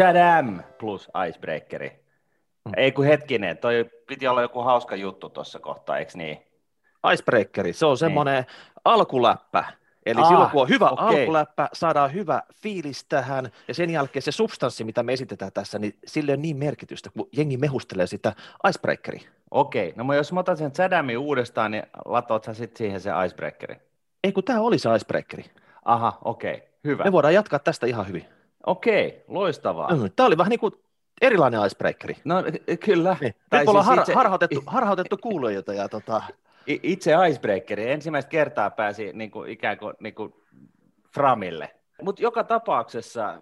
Tadam! Plus icebreakeri. Mm. Ei kun hetkinen, toi piti olla joku hauska juttu tuossa kohtaa, eikö niin? Icebreakeri, se on semmoinen niin. alkuläppä, Eli ah, silloin kun on hyvä okay. alkuläppä, saadaan hyvä fiilis tähän, ja sen jälkeen se substanssi, mitä me esitetään tässä, niin sille on niin merkitystä, kun jengi mehustelee sitä icebreakeri. Okei, okay. no jos mä otan sen Zadamin uudestaan, niin latoit sä sitten siihen se icebreakeri? Ei kun tämä oli se icebreakeri. Aha, okei, okay. hyvä. Me voidaan jatkaa tästä ihan hyvin. Okei, loistavaa. Mm, tämä oli vähän niin kuin erilainen icebreakeri. No kyllä. Niin. Nyt ollaan siis har- itse... harhautettu, harhautettu kuulijoita ja tota itse icebreakeri ensimmäistä kertaa pääsi niin kuin, ikään kuin, niin kuin framille. Mutta joka tapauksessa,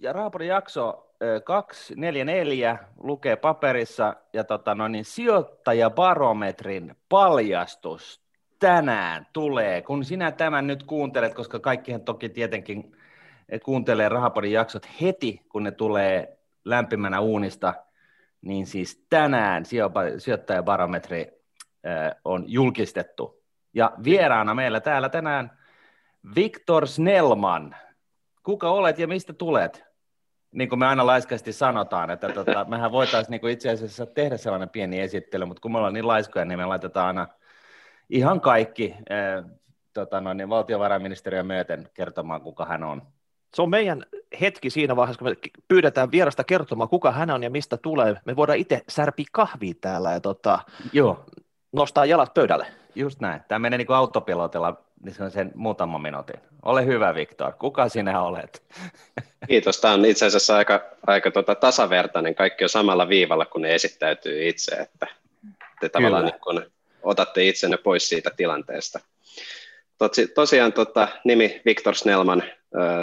ja Raapurin jakso 244 lukee paperissa, ja tota, no niin, sijoittajabarometrin paljastus tänään tulee, kun sinä tämän nyt kuuntelet, koska kaikkihan toki tietenkin kuuntelee Rahapodin jaksot heti, kun ne tulee lämpimänä uunista, niin siis tänään sijoittajabarometri on julkistettu. Ja vieraana meillä täällä tänään Viktor Snellman. Kuka olet ja mistä tulet? Niin kuin me aina laiskasti sanotaan, että tota, mehän voitaisiin niin kuin itse asiassa tehdä sellainen pieni esittely, mutta kun me ollaan niin laiskoja, niin me laitetaan aina ihan kaikki tota noin, niin valtiovarainministeriön myöten kertomaan, kuka hän on. Se on meidän hetki siinä vaiheessa, kun me pyydetään vierasta kertomaan, kuka hän on ja mistä tulee. Me voidaan itse särpi kahvia täällä ja tota, Joo nostaa jalat pöydälle. Just näin. Tämä menee niin kuin autopilotilla niin se on sen muutaman minuutin. Ole hyvä, Viktor. Kuka sinä olet? Kiitos. Tämä on itse asiassa aika, aika tuota tasavertainen. Kaikki on samalla viivalla, kun ne esittäytyy itse. Että te tavallaan niin kun otatte itsenne pois siitä tilanteesta. Tosi, tosiaan tota, nimi Viktor Snellman,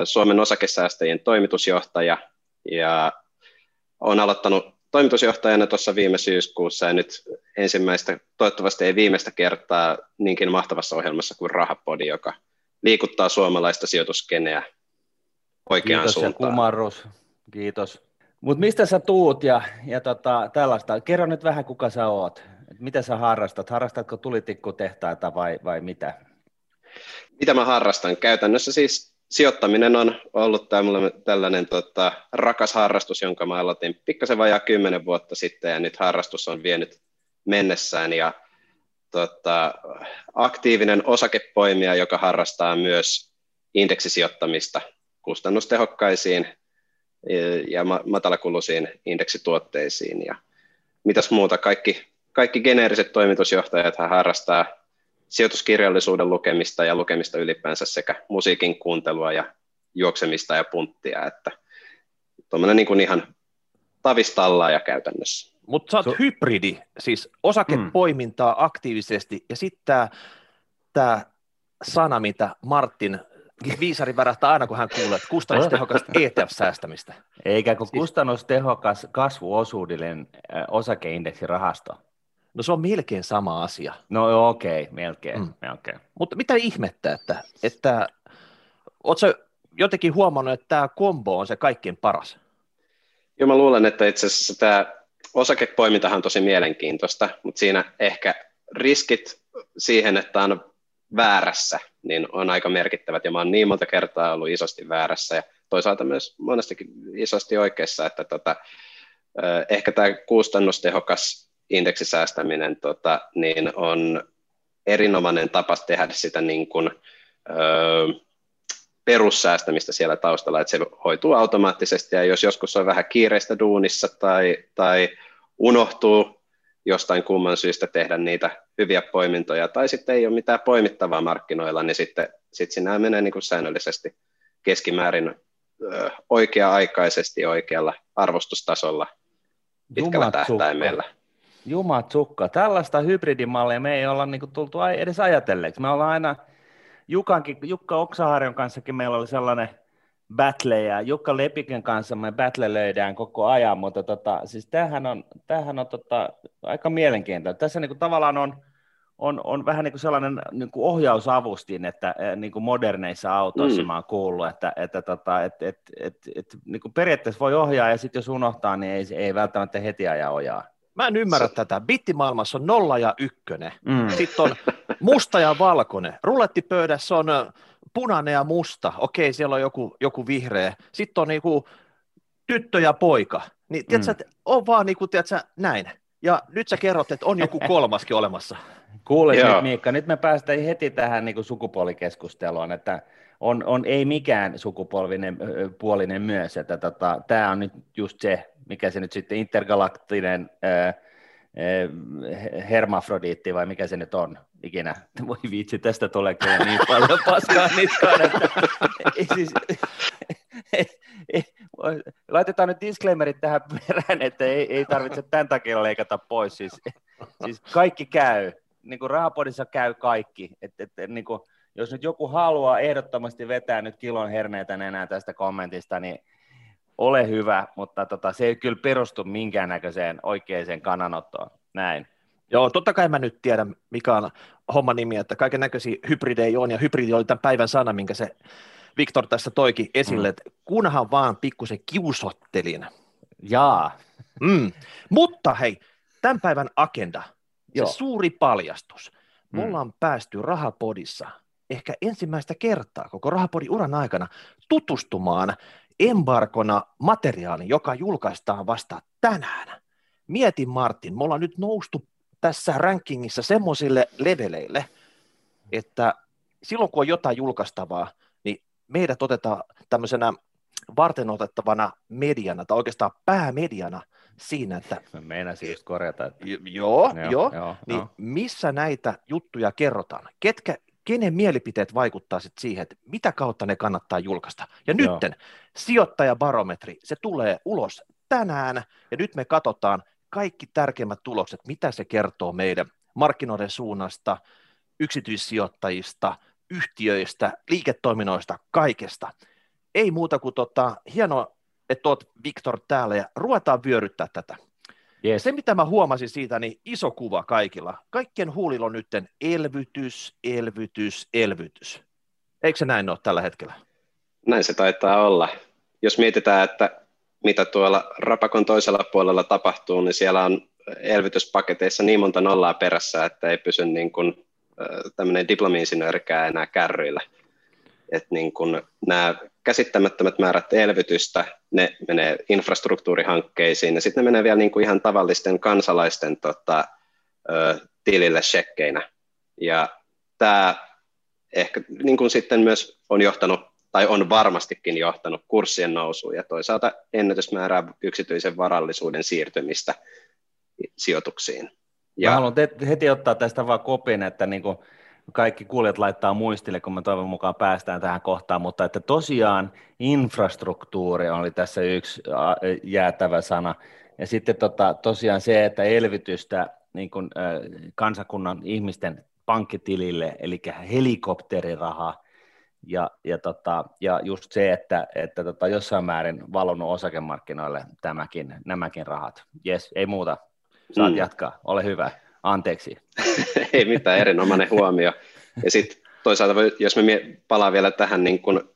Suomen osakesäästäjien toimitusjohtaja, ja olen aloittanut toimitusjohtajana tuossa viime syyskuussa ja nyt ensimmäistä, toivottavasti ei viimeistä kertaa niinkin mahtavassa ohjelmassa kuin Rahapodi, joka liikuttaa suomalaista sijoituskeneä oikeaan Kiitos suuntaan. Kiitos kumarrus. Kiitos. Mutta mistä sä tuut ja, ja tota, tällaista? Kerro nyt vähän, kuka sä oot. Mitä sä harrastat? Harrastatko tulitikkutehtaita vai, vai mitä? Mitä mä harrastan? Käytännössä siis sijoittaminen on ollut tällainen tota, rakas harrastus, jonka mä aloitin pikkasen vajaa kymmenen vuotta sitten, ja nyt harrastus on vienyt mennessään, ja tota, aktiivinen osakepoimija, joka harrastaa myös indeksisijoittamista kustannustehokkaisiin ja matalakuluisiin indeksituotteisiin. Ja mitäs muuta, kaikki, kaikki geneeriset toimitusjohtajat harrastaa sijoituskirjallisuuden lukemista ja lukemista ylipäänsä sekä musiikin kuuntelua ja juoksemista ja punttia, että tuommoinen niin kuin ihan tavistallaa ja käytännössä. Mutta sä oot so, hybridi, siis osakepoimintaa mm. aktiivisesti ja sitten tämä sana, mitä Martin viisari värähtää aina, kun hän kuulee, että kustannustehokas ETF-säästämistä. Eikä kun siis... kustannustehokas kasvuosuudellinen osakeindeksirahasto. No se on melkein sama asia. No okei, okay, melkein. Mm. melkein. Mutta mitä ihmettä, että, että ootko jotenkin huomannut, että tämä kombo on se kaikkein paras? Joo, mä luulen, että itse asiassa tämä osakepoimintahan on tosi mielenkiintoista, mutta siinä ehkä riskit siihen, että on väärässä, niin on aika merkittävät, ja mä oon niin monta kertaa ollut isosti väärässä, ja toisaalta myös monestikin isosti oikeassa, että tota, ehkä tämä kustannustehokas indeksisäästäminen tota, niin on erinomainen tapa tehdä sitä niin kuin, ö, perussäästämistä siellä taustalla, että se hoituu automaattisesti, ja jos joskus on vähän kiireistä duunissa tai, tai unohtuu jostain kumman syystä tehdä niitä hyviä poimintoja, tai sitten ei ole mitään poimittavaa markkinoilla, niin sitten sit sinä menee niin kuin säännöllisesti keskimäärin ö, oikea-aikaisesti oikealla arvostustasolla pitkällä tähtäimellä. Jumatsukka, tällaista hybridimallia me ei olla niinku tultu edes ajatelleeksi. Me ollaan aina, Jukankin, Jukka Oksaharjon kanssakin meillä oli sellainen battle, ja Jukka Lepiken kanssa me löydään koko ajan, mutta tota, siis tämähän on, tämähän on tota, aika mielenkiintoista. Tässä niinku tavallaan on, on, on vähän niin kuin sellainen niin kuin ohjausavustin, että niin kuin moderneissa autoissa mm. mä oon kuullut, että, että tota, et, et, et, et, niin kuin periaatteessa voi ohjaa ja sitten jos unohtaa, niin ei, ei välttämättä heti aja ojaa. Mä en ymmärrä se... tätä. Bittimaailmassa on nolla ja ykkönen. Mm. Sitten on musta ja valkoinen. Rulettipöydässä on punainen ja musta. Okei, siellä on joku, joku vihreä. Sitten on niinku tyttö ja poika. Niin, tiedätkö, mm. on vaan niin kuin, tiedätkö, näin. Ja nyt sä kerrot, että on joku kolmaskin olemassa. Kuule nyt Miikka, nyt me päästään heti tähän niin kuin sukupuolikeskusteluun, että on, on ei mikään sukupuolinen puolinen myös, että tota, tämä on nyt just se, mikä se nyt sitten intergalaktinen ää, hermafrodiitti vai mikä se nyt on ikinä. Voi vitsi, tästä tulee kyllä niin paljon paskaa niskaan, että siis, laitetaan nyt disclaimerit tähän perään, että ei, ei tarvitse tämän takia leikata pois. Siis, siis kaikki käy, niin kuin rahapodissa käy kaikki. Et, et, niin kuin, jos nyt joku haluaa ehdottomasti vetää nyt kilon herneitä enää tästä kommentista, niin ole hyvä, mutta tota, se ei kyllä perustu minkäännäköiseen oikeaan kannanottoon. Näin. Joo, totta kai mä nyt tiedän, mikä on homman nimi, että kaiken näköisiä hybridejä on, ja hybridi oli tämän päivän sana, minkä se Viktor tässä toikin esille, mm. että kunhan vaan pikkusen kiusottelin. Jaa. Mm. Mutta hei, tämän päivän agenda, Joo. se suuri paljastus. Me mm. ollaan päästy Rahapodissa ehkä ensimmäistä kertaa koko Rahapodin uran aikana tutustumaan embarkona materiaaliin, joka julkaistaan vasta tänään. Mietin Martin, me ollaan nyt noustu tässä rankingissa semmoisille leveleille, että silloin kun on jotain julkaistavaa, niin meidät otetaan tämmöisenä varten otettavana mediana, tai oikeastaan päämediana siinä, että... Meinasin just korjata. Että... Joo, joo, joo, joo, niin joo. missä näitä juttuja kerrotaan? Ketkä, kenen mielipiteet vaikuttaa sit siihen, että mitä kautta ne kannattaa julkaista. Ja nytten sijoittajabarometri, se tulee ulos tänään, ja nyt me katsotaan kaikki tärkeimmät tulokset, mitä se kertoo meidän markkinoiden suunnasta, yksityissijoittajista, yhtiöistä, liiketoiminnoista, kaikesta. Ei muuta kuin tota, hienoa, että olet Viktor täällä ja ruvetaan vyöryttää tätä. Yes. Se, mitä mä huomasin siitä, niin iso kuva kaikilla. Kaikkien huulilla on nyt elvytys, elvytys, elvytys. Eikö se näin ole tällä hetkellä? Näin se taitaa olla. Jos mietitään, että mitä tuolla rapakon toisella puolella tapahtuu, niin siellä on elvytyspaketeissa niin monta nollaa perässä, että ei pysy niin kuin, tämmöinen diplomi-insinöörikään enää kärryillä. Että niin kuin nämä käsittämättömät määrät elvytystä, ne menee infrastruktuurihankkeisiin ja sitten ne menee vielä niin kuin ihan tavallisten kansalaisten tota, ö, tilille shekkeinä. Ja tämä ehkä niin kuin sitten myös on johtanut tai on varmastikin johtanut kurssien nousuun ja toisaalta ennätysmäärää yksityisen varallisuuden siirtymistä sijoituksiin. Ja... Mä haluan heti ottaa tästä vaan kopin, että niin kuin kaikki kuulijat laittaa muistille, kun me toivon mukaan päästään tähän kohtaan, mutta että tosiaan infrastruktuuri oli tässä yksi jäätävä sana. Ja sitten tota, tosiaan se, että elvytystä niin kuin, kansakunnan ihmisten pankkitilille, eli helikopteriraha, ja, ja, tota, ja just se, että, että tota, jossain määrin valonnut osakemarkkinoille tämäkin, nämäkin rahat. Jes, ei muuta. Saat mm. jatkaa. Ole hyvä. Anteeksi. ei mitään, erinomainen huomio. Ja sitten toisaalta, jos me palaan vielä tähän niin kun,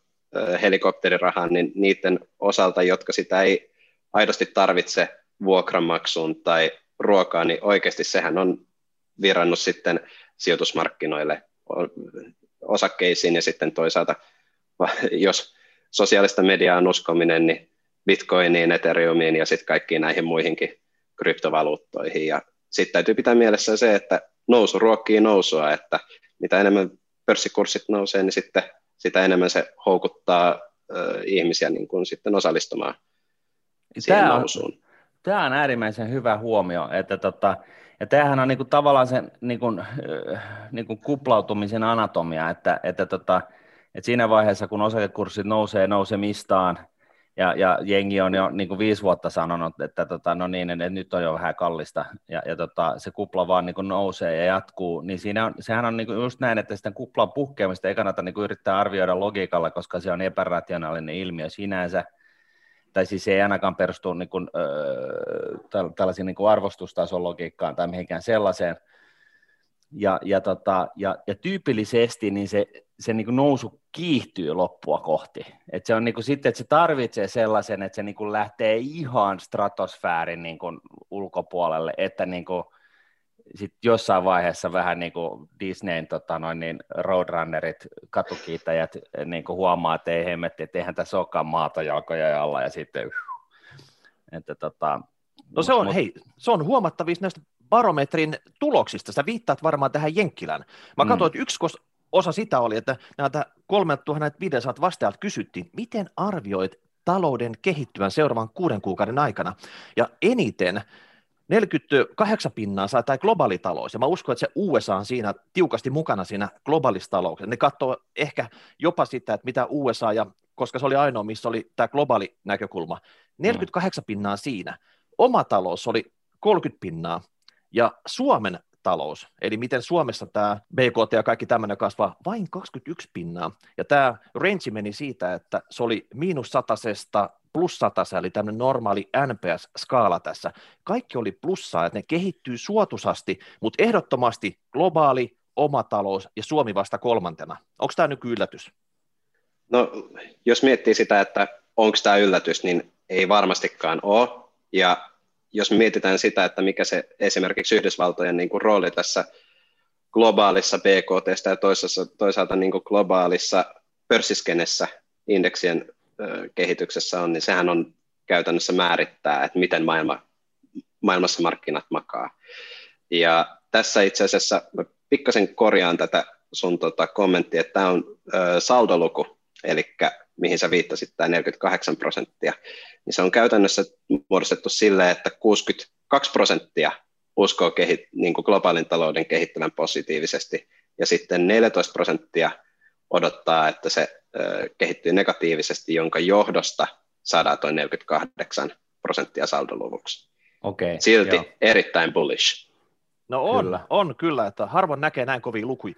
helikopterirahaan, niin niiden osalta, jotka sitä ei aidosti tarvitse vuokranmaksuun tai ruokaa, niin oikeasti sehän on virannut sitten sijoitusmarkkinoille osakkeisiin ja sitten toisaalta, jos sosiaalista mediaa on uskominen, niin Bitcoiniin, Ethereumiin ja sitten kaikkiin näihin muihinkin kryptovaluuttoihin. Ja sitten täytyy pitää mielessä se, että nousu ruokkii nousua, että mitä enemmän pörssikurssit nousee, niin sitten sitä enemmän se houkuttaa ö, ihmisiä niin kuin sitten osallistumaan siihen tämä nousuun. On, tämä on äärimmäisen hyvä huomio, että tota, ja tämähän on niinku tavallaan sen niinku, niinku kuplautumisen anatomia, että, että, tota, että siinä vaiheessa, kun osakekurssit nousee nousemistaan, ja, ja jengi on jo niin kuin viisi vuotta sanonut, että tota, no niin, että nyt on jo vähän kallista, ja, ja tota, se kupla vaan niin kuin nousee ja jatkuu, niin siinä on, sehän on niin kuin just näin, että sitä kuplan puhkeamista ei kannata niin kuin yrittää arvioida logiikalla, koska se on epärationaalinen ilmiö sinänsä, tai siis ei ainakaan perustu niin kuin, äh, tällaisiin niin kuin arvostustason logiikkaan tai mihinkään sellaiseen. Ja, ja, tota, ja, ja tyypillisesti niin se, se niin kuin nousu kiihtyy loppua kohti. Et se on niin kuin sitten, että se tarvitsee sellaisen, että se niin kuin lähtee ihan stratosfäärin niin kuin ulkopuolelle, että niin kuin, sit jossain vaiheessa vähän niin kuin Disneyn tota noin, niin roadrunnerit, katukiitäjät niin kuin huomaa, että ei hemmetti, että eihän tässä olekaan maata jalkoja alla ja sitten Että tota, no se on, mut, hei, se on huomattavissa näistä barometrin tuloksista. Sä viittaat varmaan tähän Jenkkilän. Mä katsoin, mm. että yksi osa sitä oli, että näitä 3500 vastaajalta kysyttiin, miten arvioit talouden kehittyvän seuraavan kuuden kuukauden aikana. Ja eniten 48 pinnaa saa tämä globaali talous, ja mä uskon, että se USA on siinä tiukasti mukana siinä globaalissa taloudessa. Ne katsoo ehkä jopa sitä, että mitä USA, ja koska se oli ainoa, missä oli tämä globaali näkökulma, 48 mm. pinnaa siinä. Oma talous oli 30 pinnaa, ja Suomen talous, eli miten Suomessa tämä BKT ja kaikki tämmöinen kasvaa vain 21 pinnaa. Ja tämä range meni siitä, että se oli miinus satasesta plus satasa, eli tämmöinen normaali NPS-skaala tässä. Kaikki oli plussaa, että ne kehittyy suotusasti, mutta ehdottomasti globaali, oma talous ja Suomi vasta kolmantena. Onko tämä nyt yllätys? No, jos miettii sitä, että onko tämä yllätys, niin ei varmastikaan ole. Ja jos mietitään sitä, että mikä se esimerkiksi Yhdysvaltojen niin kuin rooli tässä globaalissa BKT ja toisaalta, toisaalta niin kuin globaalissa pörssiskenessä indeksien kehityksessä on, niin sehän on käytännössä määrittää, että miten maailma, maailmassa markkinat makaa. Ja tässä itse asiassa pikkasen korjaan tätä sun tota, kommenttia, että tämä on ö, saldoluku, eli mihin sä viittasit, tämä 48 prosenttia, niin se on käytännössä muodostettu sille, että 62 prosenttia uskoo kehit, niin kuin globaalin talouden kehittyvän positiivisesti, ja sitten 14 prosenttia odottaa, että se ö, kehittyy negatiivisesti, jonka johdosta saadaan tuo 48 prosenttia saldoluvuksi. Okay, Silti joo. erittäin bullish. No on, kyllä. on kyllä, että harvoin näkee näin kovia lukuja.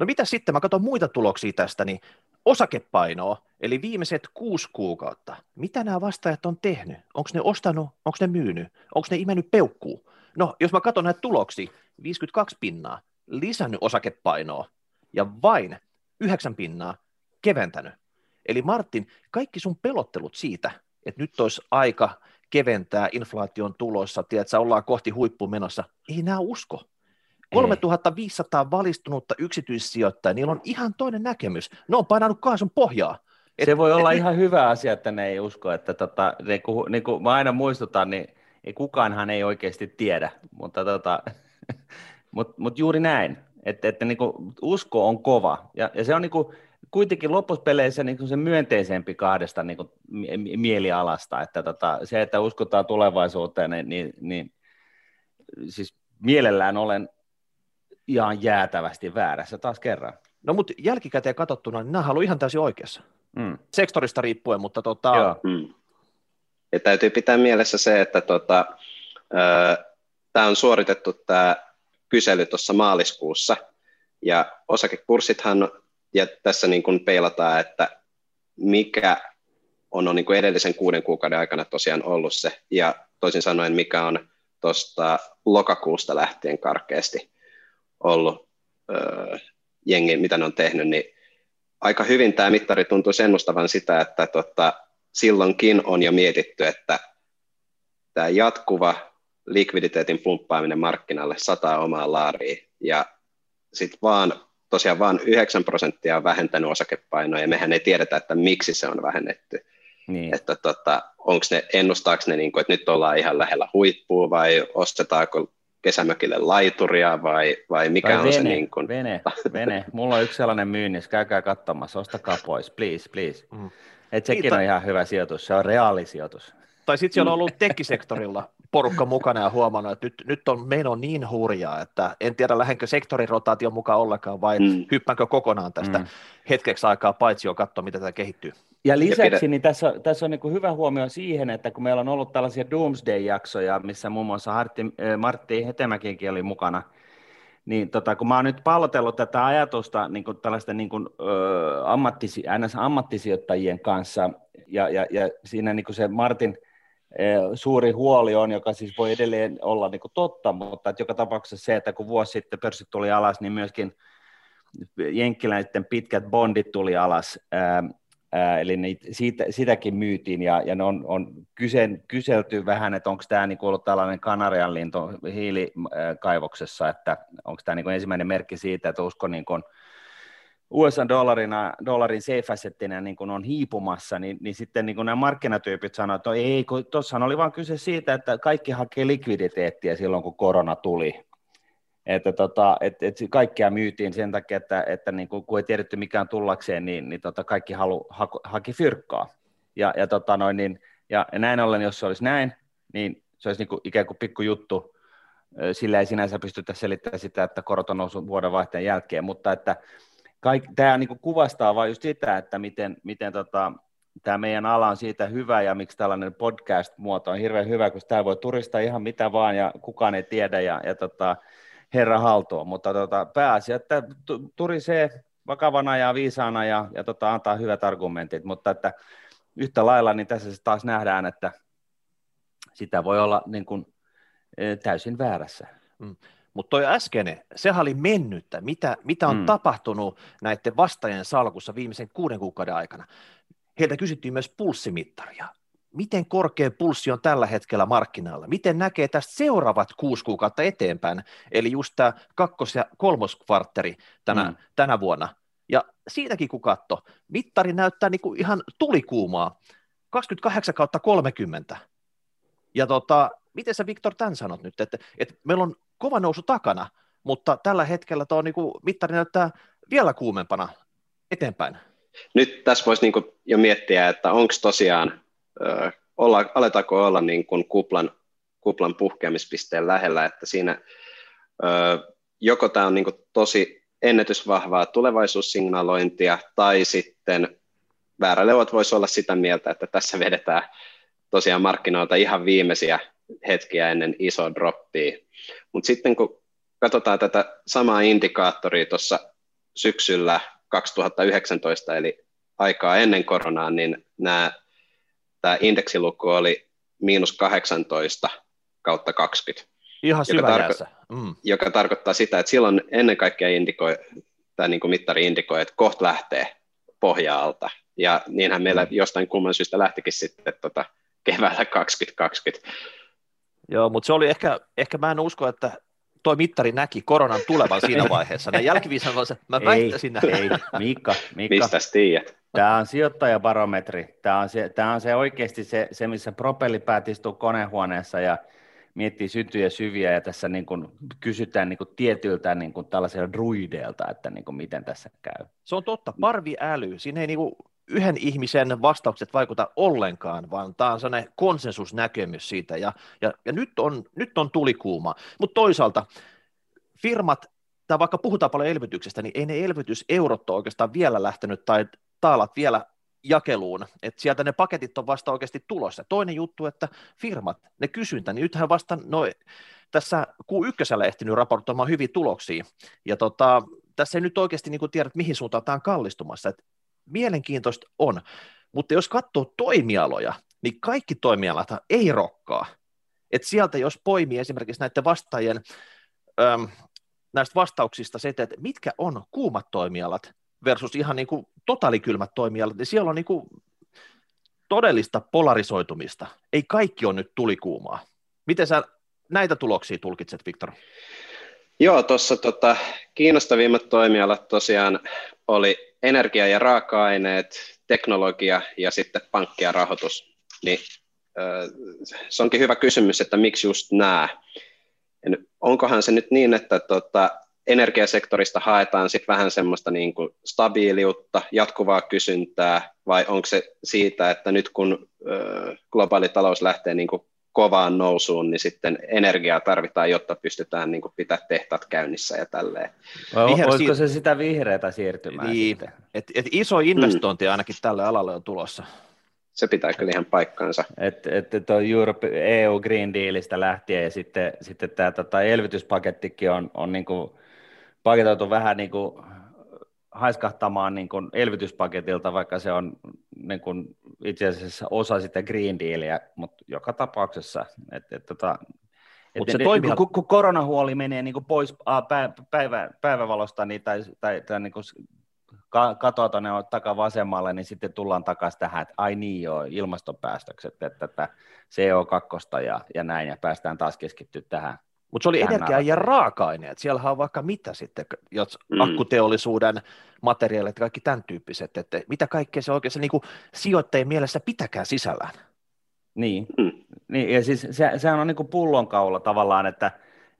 No mitä sitten, mä katson muita tuloksia tästä, niin osakepainoa, eli viimeiset kuusi kuukautta. Mitä nämä vastaajat on tehnyt? Onko ne ostanut, onko ne myynyt, onko ne imennyt peukkuu? No, jos mä katson näitä tuloksia, 52 pinnaa, lisännyt osakepainoa ja vain 9 pinnaa keventänyt. Eli Martin, kaikki sun pelottelut siitä, että nyt olisi aika keventää inflaation tulossa, tiedätkö, ollaan kohti huippumenossa, ei nämä usko. 3500 valistunutta yksityissijoittajaa, niillä on ihan toinen näkemys. Ne on painanut kaasun pohjaa. Et, se voi olla et, ihan hyvä asia, että ne ei usko, että tota, niin, kuin, niin kuin mä aina muistutan, niin ei kukaanhan ei oikeasti tiedä, mutta tota, mut, mut juuri näin, että, että niin kuin usko on kova, ja, ja se on niin kuin, kuitenkin loppuspeleissä niin se myönteisempi kahdesta niin kuin mielialasta, että tota, se, että uskotaan tulevaisuuteen, niin, niin, niin siis mielellään olen ihan jäätävästi väärässä taas kerran. No mutta jälkikäteen katsottuna, niin nämä on ihan täysin oikeassa. Mm. Sektorista riippuen, mutta tota... Joo. Mm. Ja täytyy pitää mielessä se, että tota, tämä on suoritettu tämä kysely tuossa maaliskuussa, ja osakekurssithan, ja tässä niin kuin peilataan, että mikä on, on niin kuin edellisen kuuden kuukauden aikana tosiaan ollut se, ja toisin sanoen mikä on tuosta lokakuusta lähtien karkeasti ollut öö, jengi, mitä ne on tehnyt, niin aika hyvin tämä mittari tuntuu ennustavan sitä, että tota, silloinkin on jo mietitty, että tämä jatkuva likviditeetin pumppaaminen markkinalle sataa omaa laaria ja sitten vaan tosiaan vain 9 prosenttia on vähentänyt osakepainoa ja mehän ei tiedetä, että miksi se on vähennetty. Niin. Että tota, onko ne, ennustaako ne, niin kuin, että nyt ollaan ihan lähellä huippua vai ostetaanko kesämökille laituria vai, vai mikä vai on vene, se niin kuin... Vene, vene. Mulla on yksi sellainen myynnissä, käykää katsomassa, ostakaa pois, please, please. Mm. Et sekin Niitä... on ihan hyvä sijoitus, se on reaalisijoitus. Tai sitten siellä on ollut tekkisektorilla porukka mukana ja huomannut, että nyt, nyt on meno niin hurjaa, että en tiedä lähdenkö sektorirotaation mukaan ollenkaan vai mm. hyppäänkö kokonaan tästä mm. hetkeksi aikaa paitsi jo katsoa, mitä tämä kehittyy. Ja lisäksi niin tässä, tässä on niin hyvä huomio siihen, että kun meillä on ollut tällaisia Doomsday-jaksoja, missä muun muassa Hartti, äh, Martti Hetemäkinkin oli mukana, niin tota, kun mä oon nyt pallotellut tätä ajatusta niin kuin tällaisten niin kuin, ö, ammattisi, ammattisijoittajien kanssa, ja, ja, ja siinä niin kuin se Martin suuri huoli on, joka siis voi edelleen olla niin kuin totta, mutta että joka tapauksessa se, että kun vuosi sitten pörssit tuli alas, niin myöskin jenkkiläisten pitkät bondit tuli alas, eli niitä, siitä, sitäkin myytiin, ja, ja ne on, on kysen, kyselty vähän, että onko tämä niinku ollut tällainen kanarianlinto hiilikaivoksessa, että onko tämä niinku ensimmäinen merkki siitä, että usko niinku USA-dollarina, dollarin safe assettina niin kun on hiipumassa, niin, niin sitten niin nämä markkinatyypit sanoivat, että ei, kun tuossahan oli vain kyse siitä, että kaikki hakee likviditeettiä silloin, kun korona tuli. Että tota, et, et kaikkia myytiin sen takia, että, että niin kun, kun ei tiedetty mikään tullakseen, niin, niin tota, kaikki halu, ha, haki fyrkkaa. Ja, ja, tota noin, niin, ja, näin ollen, jos se olisi näin, niin se olisi niin kuin ikään kuin pikku juttu, sillä ei sinänsä pystytä selittämään sitä, että korot on noussut vuodenvaihteen jälkeen, mutta että kaik, tämä niin kuvastaa vain just sitä, että miten, miten tota, tämä meidän ala on siitä hyvä ja miksi tällainen podcast-muoto on hirveän hyvä, koska tämä voi turistaa ihan mitä vaan ja kukaan ei tiedä ja, ja tota, herra haltuun, mutta tota, pääasia, että turisee vakavana ja viisaana ja, ja tota, antaa hyvät argumentit, mutta että yhtä lailla niin tässä taas nähdään, että sitä voi olla niin kuin, e, täysin väärässä. Mm. Mutta toi äskeinen, sehän oli mennyttä. Mitä, mitä on mm. tapahtunut näiden vastaajien salkussa viimeisen kuuden kuukauden aikana? Heiltä kysyttiin myös pulssimittaria. Miten korkea pulssi on tällä hetkellä markkinoilla? Miten näkee tästä seuraavat kuusi kuukautta eteenpäin? Eli just tämä kakkos- ja kolmoskvartteri tänä, mm. tänä vuonna. Ja siitäkin kun katso, mittari näyttää niinku ihan tulikuumaa. 28 kautta 30. Ja tota, miten sä Viktor tämän sanot nyt, että, että meillä on kova nousu takana, mutta tällä hetkellä tuo niin kuin, mittari näyttää vielä kuumempana eteenpäin. Nyt tässä voisi niin jo miettiä, että onko tosiaan, olla, aletaanko olla niin kuin kuplan, kuplan puhkeamispisteen lähellä, että siinä joko tämä on niin tosi ennätysvahvaa tulevaisuussignalointia, tai sitten vääräleuvat voisi olla sitä mieltä, että tässä vedetään tosiaan markkinoilta ihan viimeisiä hetkiä ennen isoa droppia. Mutta sitten kun katsotaan tätä samaa indikaattoria tuossa syksyllä 2019, eli aikaa ennen koronaa, niin tämä indeksiluku oli miinus 18 kautta 20. Ihan joka, tarko- mm. joka tarkoittaa sitä, että silloin ennen kaikkea indikoi, tämä niin kuin mittari indikoi, että kohta lähtee pohja-alta. Ja niinhän meillä mm. jostain kumman syystä lähtikin sitten tota, keväällä 2020. Joo, mutta se oli ehkä, ehkä mä en usko, että toi mittari näki koronan tulevan siinä vaiheessa. Näin jälkiviisan mä väittäisin ei, ei, Mikka, Mikka. Mistä tiedät? Tämä on sijoittajabarometri. Tämä on, se, tämä on se oikeasti se, se, missä propellipäät istuu konehuoneessa ja miettii syntyjä syviä ja tässä niin kuin kysytään niin kuin tietyiltä niin kuin tällaisilta druideilta, että niin kuin miten tässä käy. Se on totta, parviäly. Siinä ei niin kuin yhden ihmisen vastaukset vaikuta ollenkaan, vaan tämä on sellainen konsensusnäkemys siitä, ja, ja, ja nyt, on, nyt on tulikuuma. Mutta toisaalta firmat, tai vaikka puhutaan paljon elvytyksestä, niin ei ne elvytyseurot ole oikeastaan vielä lähtenyt, tai taalat vielä jakeluun, että sieltä ne paketit on vasta oikeasti tulossa. Toinen juttu, että firmat, ne kysyntä, niin nythän vasta no, tässä Q1 ehtinyt raportoimaan hyviä tuloksia, ja tota, tässä ei nyt oikeasti niin tiedä, mihin suuntaan tämä on kallistumassa, että mielenkiintoista on, mutta jos katsoo toimialoja, niin kaikki toimialat ei rokkaa. Et sieltä jos poimii esimerkiksi näiden vastaajien äm, näistä vastauksista se, että mitkä on kuumat toimialat versus ihan niin kuin totaalikylmät toimialat, niin siellä on niin kuin todellista polarisoitumista. Ei kaikki on nyt tulikuumaa. Miten sä näitä tuloksia tulkitset, Viktor? Joo, tuossa tota, kiinnostavimmat toimialat tosiaan oli energia ja raaka-aineet, teknologia ja sitten pankki ja rahoitus, niin se onkin hyvä kysymys, että miksi just nämä. Onkohan se nyt niin, että tota, energiasektorista haetaan sitten vähän semmoista niin kuin stabiiliutta, jatkuvaa kysyntää, vai onko se siitä, että nyt kun globaali talous lähtee niin kuin kovaan nousuun, niin sitten energiaa tarvitaan, jotta pystytään niin kuin, pitää tehtaat käynnissä ja tälleen. Viher, Olisiko se sitä vihreätä siirtymää niin, sitten? Et, et iso investointi mm. ainakin tälle alalle on tulossa. Se pitää kyllä ihan paikkaansa. Että et, et Europe, EU Green Dealista lähtien ja sitten, sitten tämä tota, elvytyspakettikin on, on niin kuin paketoitu vähän niin kuin haiskahtamaan niin kuin elvytyspaketilta, vaikka se on niin kuin itse asiassa osa sitä Green Dealia, mutta joka tapauksessa. Et, et, tota, et, se toimii... kun, kun koronahuoli menee niin kuin pois päivä, päivävalosta niin, tai, tai, tai niin kuin katoa tuonne takavasemmalle, niin sitten tullaan takaisin tähän, että ai niin joo, ilmastopäästökset, että tätä CO2 ja, ja näin, ja päästään taas keskittyä tähän Mutta se oli energia ja raaka-aineet. Siellähän on vaikka mitä sitten, jos mm. akkuteollisuuden materiaalit ja kaikki tämän tyyppiset, että mitä kaikkea se oikeassa niin kuin sijoittajien mielessä pitäkään sisällään. Niin, mm. niin ja siis se, sehän on niin kuin pullonkaula tavallaan, että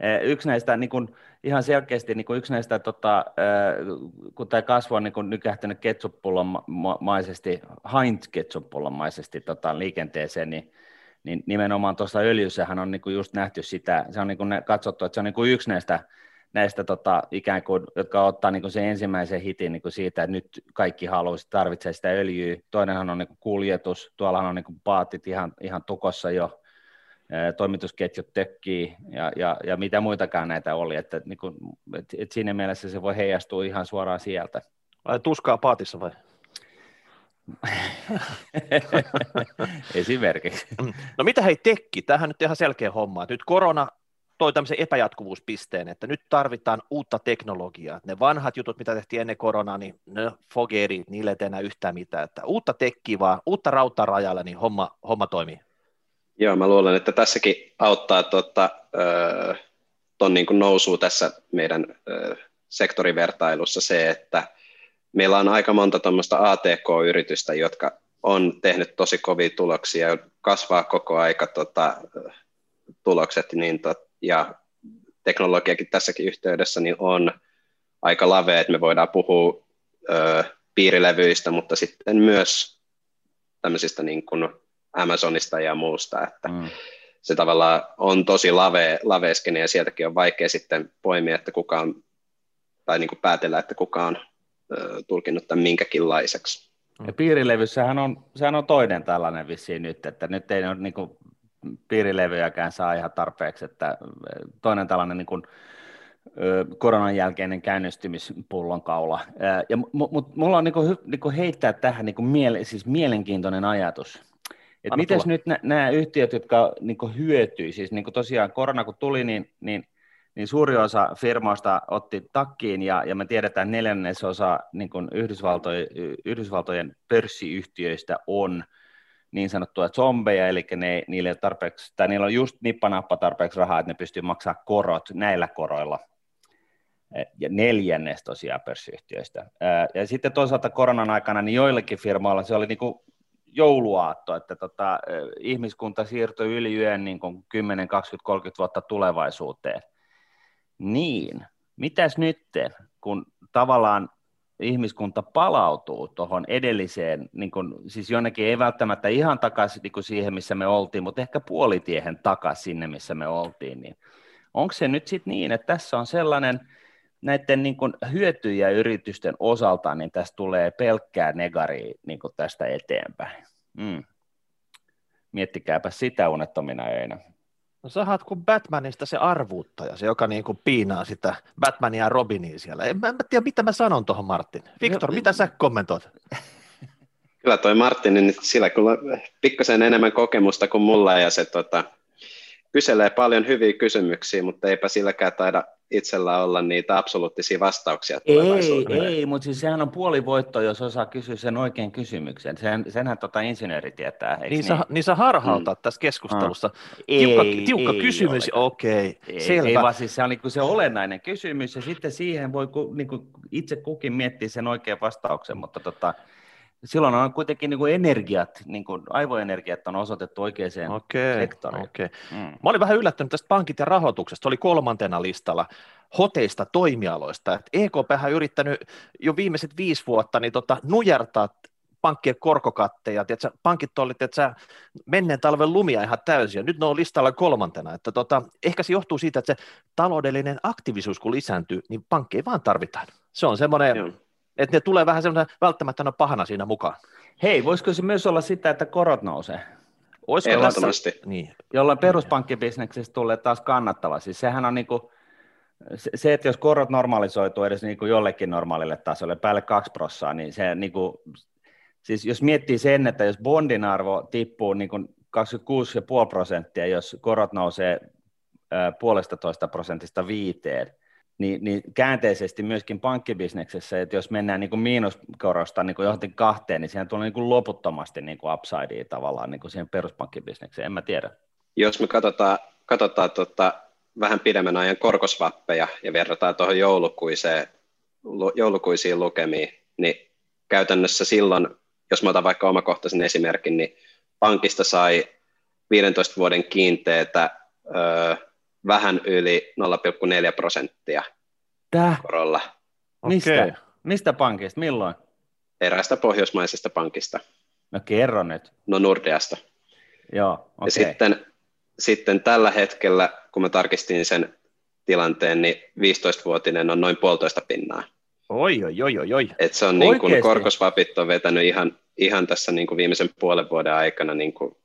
eh, yksi näistä niin kuin, ihan selkeästi niin kuin yksi näistä, tota, eh, kun tämä kasvu on niin kuin nykähtänyt ketsuppullonmaisesti, Heinz ketsuppullonmaisesti tota, liikenteeseen, niin niin nimenomaan tuossa öljyssähän on niin kuin just nähty sitä, se on niin kuin katsottu, että se on niin kuin yksi näistä, näistä tota, ikään kuin, jotka ottaa niin kuin sen ensimmäisen hitin niin kuin siitä, että nyt kaikki haluaisi, tarvitsee sitä öljyä. Toinenhan on niin kuin kuljetus, tuollahan on niin kuin paatit ihan, ihan tukossa jo, toimitusketjut tökkii ja, ja, ja, mitä muitakaan näitä oli, että niin kuin, et, et siinä mielessä se voi heijastua ihan suoraan sieltä. Ai tuskaa paatissa vai? Esimerkiksi. No mitä hei tekki? Tämähän nyt ihan selkeä homma. Nyt korona toi tämmöisen epäjatkuvuuspisteen, että nyt tarvitaan uutta teknologiaa. Ne vanhat jutut, mitä tehtiin ennen koronaa, niin ne fogerit, niille ei enää yhtään mitään. Että uutta tekkiä vaan, uutta rautaa rajalla, niin homma, homma toimii. Joo, mä luulen, että tässäkin auttaa tuota, ton niin nousua tässä meidän sektorivertailussa se, että – meillä on aika monta tuommoista ATK-yritystä, jotka on tehnyt tosi kovia tuloksia ja kasvaa koko aika tota, tulokset, niin tot, ja teknologiakin tässäkin yhteydessä niin on aika lavea, että me voidaan puhua ö, piirilevyistä, mutta sitten myös tämmöisistä niin kuin Amazonista ja muusta, että mm. se tavallaan on tosi lavea, laveeskene ja sieltäkin on vaikea sitten poimia, että kuka on, tai niin kuin päätellä, että kuka on tulkinnut tämän minkäkinlaiseksi. Ja piirilevyssähän on, sehän on toinen tällainen vissiin nyt, että nyt ei ole niin kuin piirilevyjäkään saa ihan tarpeeksi, että toinen tällainen niin kuin, koronan jälkeinen käynnistymispullonkaula. Ja, mutta mulla on niin kuin, niin kuin heittää tähän niin kuin miele, siis mielenkiintoinen ajatus. Et miten nyt nämä yhtiöt, jotka niin hyötyy, siis niin tosiaan korona kun tuli, niin, niin niin suuri osa firmoista otti takkiin ja, ja me tiedetään neljännesosa niin kuin Yhdysvaltojen, Yhdysvaltojen pörssiyhtiöistä on niin sanottua zombeja, eli ne, niille, tarpeeksi, tai niillä on just nippanappa tarpeeksi rahaa, että ne pystyy maksamaan korot näillä koroilla. Ja neljännes tosiaan pörssiyhtiöistä. Ja sitten toisaalta koronan aikana niin joillekin firmoilla se oli niin kuin jouluaatto, että tota, ihmiskunta siirtyi yli yön niin kuin 10, 20, 30 vuotta tulevaisuuteen. Niin, mitäs nyt, kun tavallaan ihmiskunta palautuu tuohon edelliseen, niin kun, siis jonnekin ei välttämättä ihan takaisin niin siihen, missä me oltiin, mutta ehkä puolitiehen takaisin sinne, missä me oltiin, niin onko se nyt sitten niin, että tässä on sellainen näiden niin kun hyötyjä yritysten osalta, niin tästä tulee pelkkää negari niin tästä eteenpäin. Mm. Miettikääpä sitä unettomina öinä. No sä oot kuin Batmanista se arvuuttaja, se joka niin kuin piinaa sitä Batmania ja Robinia siellä. En, en tiedä, mitä mä sanon tuohon Martin. Victor, no, mitä sä kommentoit? Kyllä toi Martin, niin sillä kyllä pikkasen enemmän kokemusta kuin mulla ja se tota, kyselee paljon hyviä kysymyksiä, mutta eipä silläkään taida itsellä olla niitä absoluuttisia vastauksia Ei, ei, mutta siis sehän on puolivoitto, jos osaa kysyä sen oikein kysymyksen. Sen, senhän tota insinööri tietää, niin, niin? Sä, niin sä harhautat mm. tässä keskustelussa. Ah. Tiukka, ei, tiukka ei kysymys, okei, okay, selvä. Ei vaan siis se on niin se olennainen kysymys, ja sitten siihen voi niin kuin itse kukin miettiä sen oikean vastauksen, mutta tota, silloin on kuitenkin niin kuin energiat, niin kuin aivoenergiat on osoitettu oikeaan okay, sektoriin. Okay. Mm. Mä olin vähän yllättynyt tästä pankit ja rahoituksesta, se oli kolmantena listalla hoteista toimialoista. Et EKP on yrittänyt jo viimeiset viisi vuotta niin tota, nujertaa pankkien korkokatteja, tiedätkö, pankit oli tiedätkö, menneen talven lumia ihan täysin, ja nyt ne on listalla kolmantena, että tota, ehkä se johtuu siitä, että se taloudellinen aktiivisuus kun lisääntyy, niin pankkeja vaan tarvitaan. Se on semmoinen, että ne tulee vähän semmoinen välttämättä pahana siinä mukaan. Hei, voisiko se myös olla sitä, että korot nousee? Olisiko tässä, niin, jolloin peruspankkibisneksestä tulee taas kannattava. Siis sehän on niin kuin, se, että jos korot normalisoituu edes niin kuin jollekin normaalille tasolle, päälle 2 prossaa, niin se niin kuin, siis jos miettii sen, että jos bondin arvo tippuu niin kuin 26,5 prosenttia, jos korot nousee puolesta toista prosentista viiteen, niin, niin käänteisesti myöskin pankkibisneksessä, että jos mennään niin kuin miinuskorosta niin kuin johonkin kahteen, niin siihen tulee niin kuin loputtomasti niin kuin upsidea tavallaan niin kuin siihen peruspankkibisnekseen, en mä tiedä. Jos me katsotaan, katsotaan tota, vähän pidemmän ajan korkosvappeja ja verrataan tuohon joulukuiseen, joulukuisiin lukemiin, niin käytännössä silloin, jos mä otan vaikka omakohtaisen esimerkin, niin pankista sai 15 vuoden kiinteetä öö, vähän yli 0,4 prosenttia Täh? korolla. Mistä? Okay. Mistä pankista? Milloin? Eräästä pohjoismaisesta pankista. No kerro nyt. No Nordeasta. Joo, okay. Ja sitten, sitten tällä hetkellä, kun mä tarkistin sen tilanteen, niin 15-vuotinen on noin puolitoista pinnaa. Oi, oi, oi, oi, oi. Et se on niin kuin, korkosvapit on vetänyt ihan, ihan tässä niin kuin viimeisen puolen vuoden aikana, niin kuin,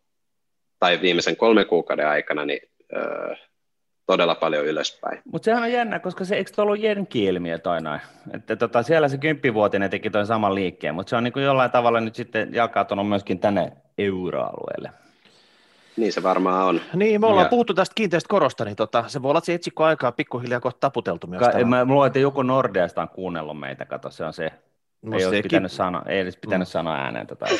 tai viimeisen kolmen kuukauden aikana, niin öö, todella paljon ylöspäin. Mutta sehän on jännä, koska se eikö ollut jenki-ilmiö toi noin? Että tota, siellä se kymppivuotinen teki toi saman liikkeen, mutta se on niin kuin jollain tavalla nyt sitten jakautunut myöskin tänne euroalueelle. Niin se varmaan on. Niin, me ollaan ja... puhuttu tästä kiinteästä korosta, niin tota, se voi olla, että se etsikko aikaa pikkuhiljaa kohta taputeltu myös. Ka- mä luulen, että joku Nordeasta on kuunnellut meitä, kato, se on se. Ei, olisi pitänyt sanoa, ei edes pitänyt mm. sanoa ääneen tätä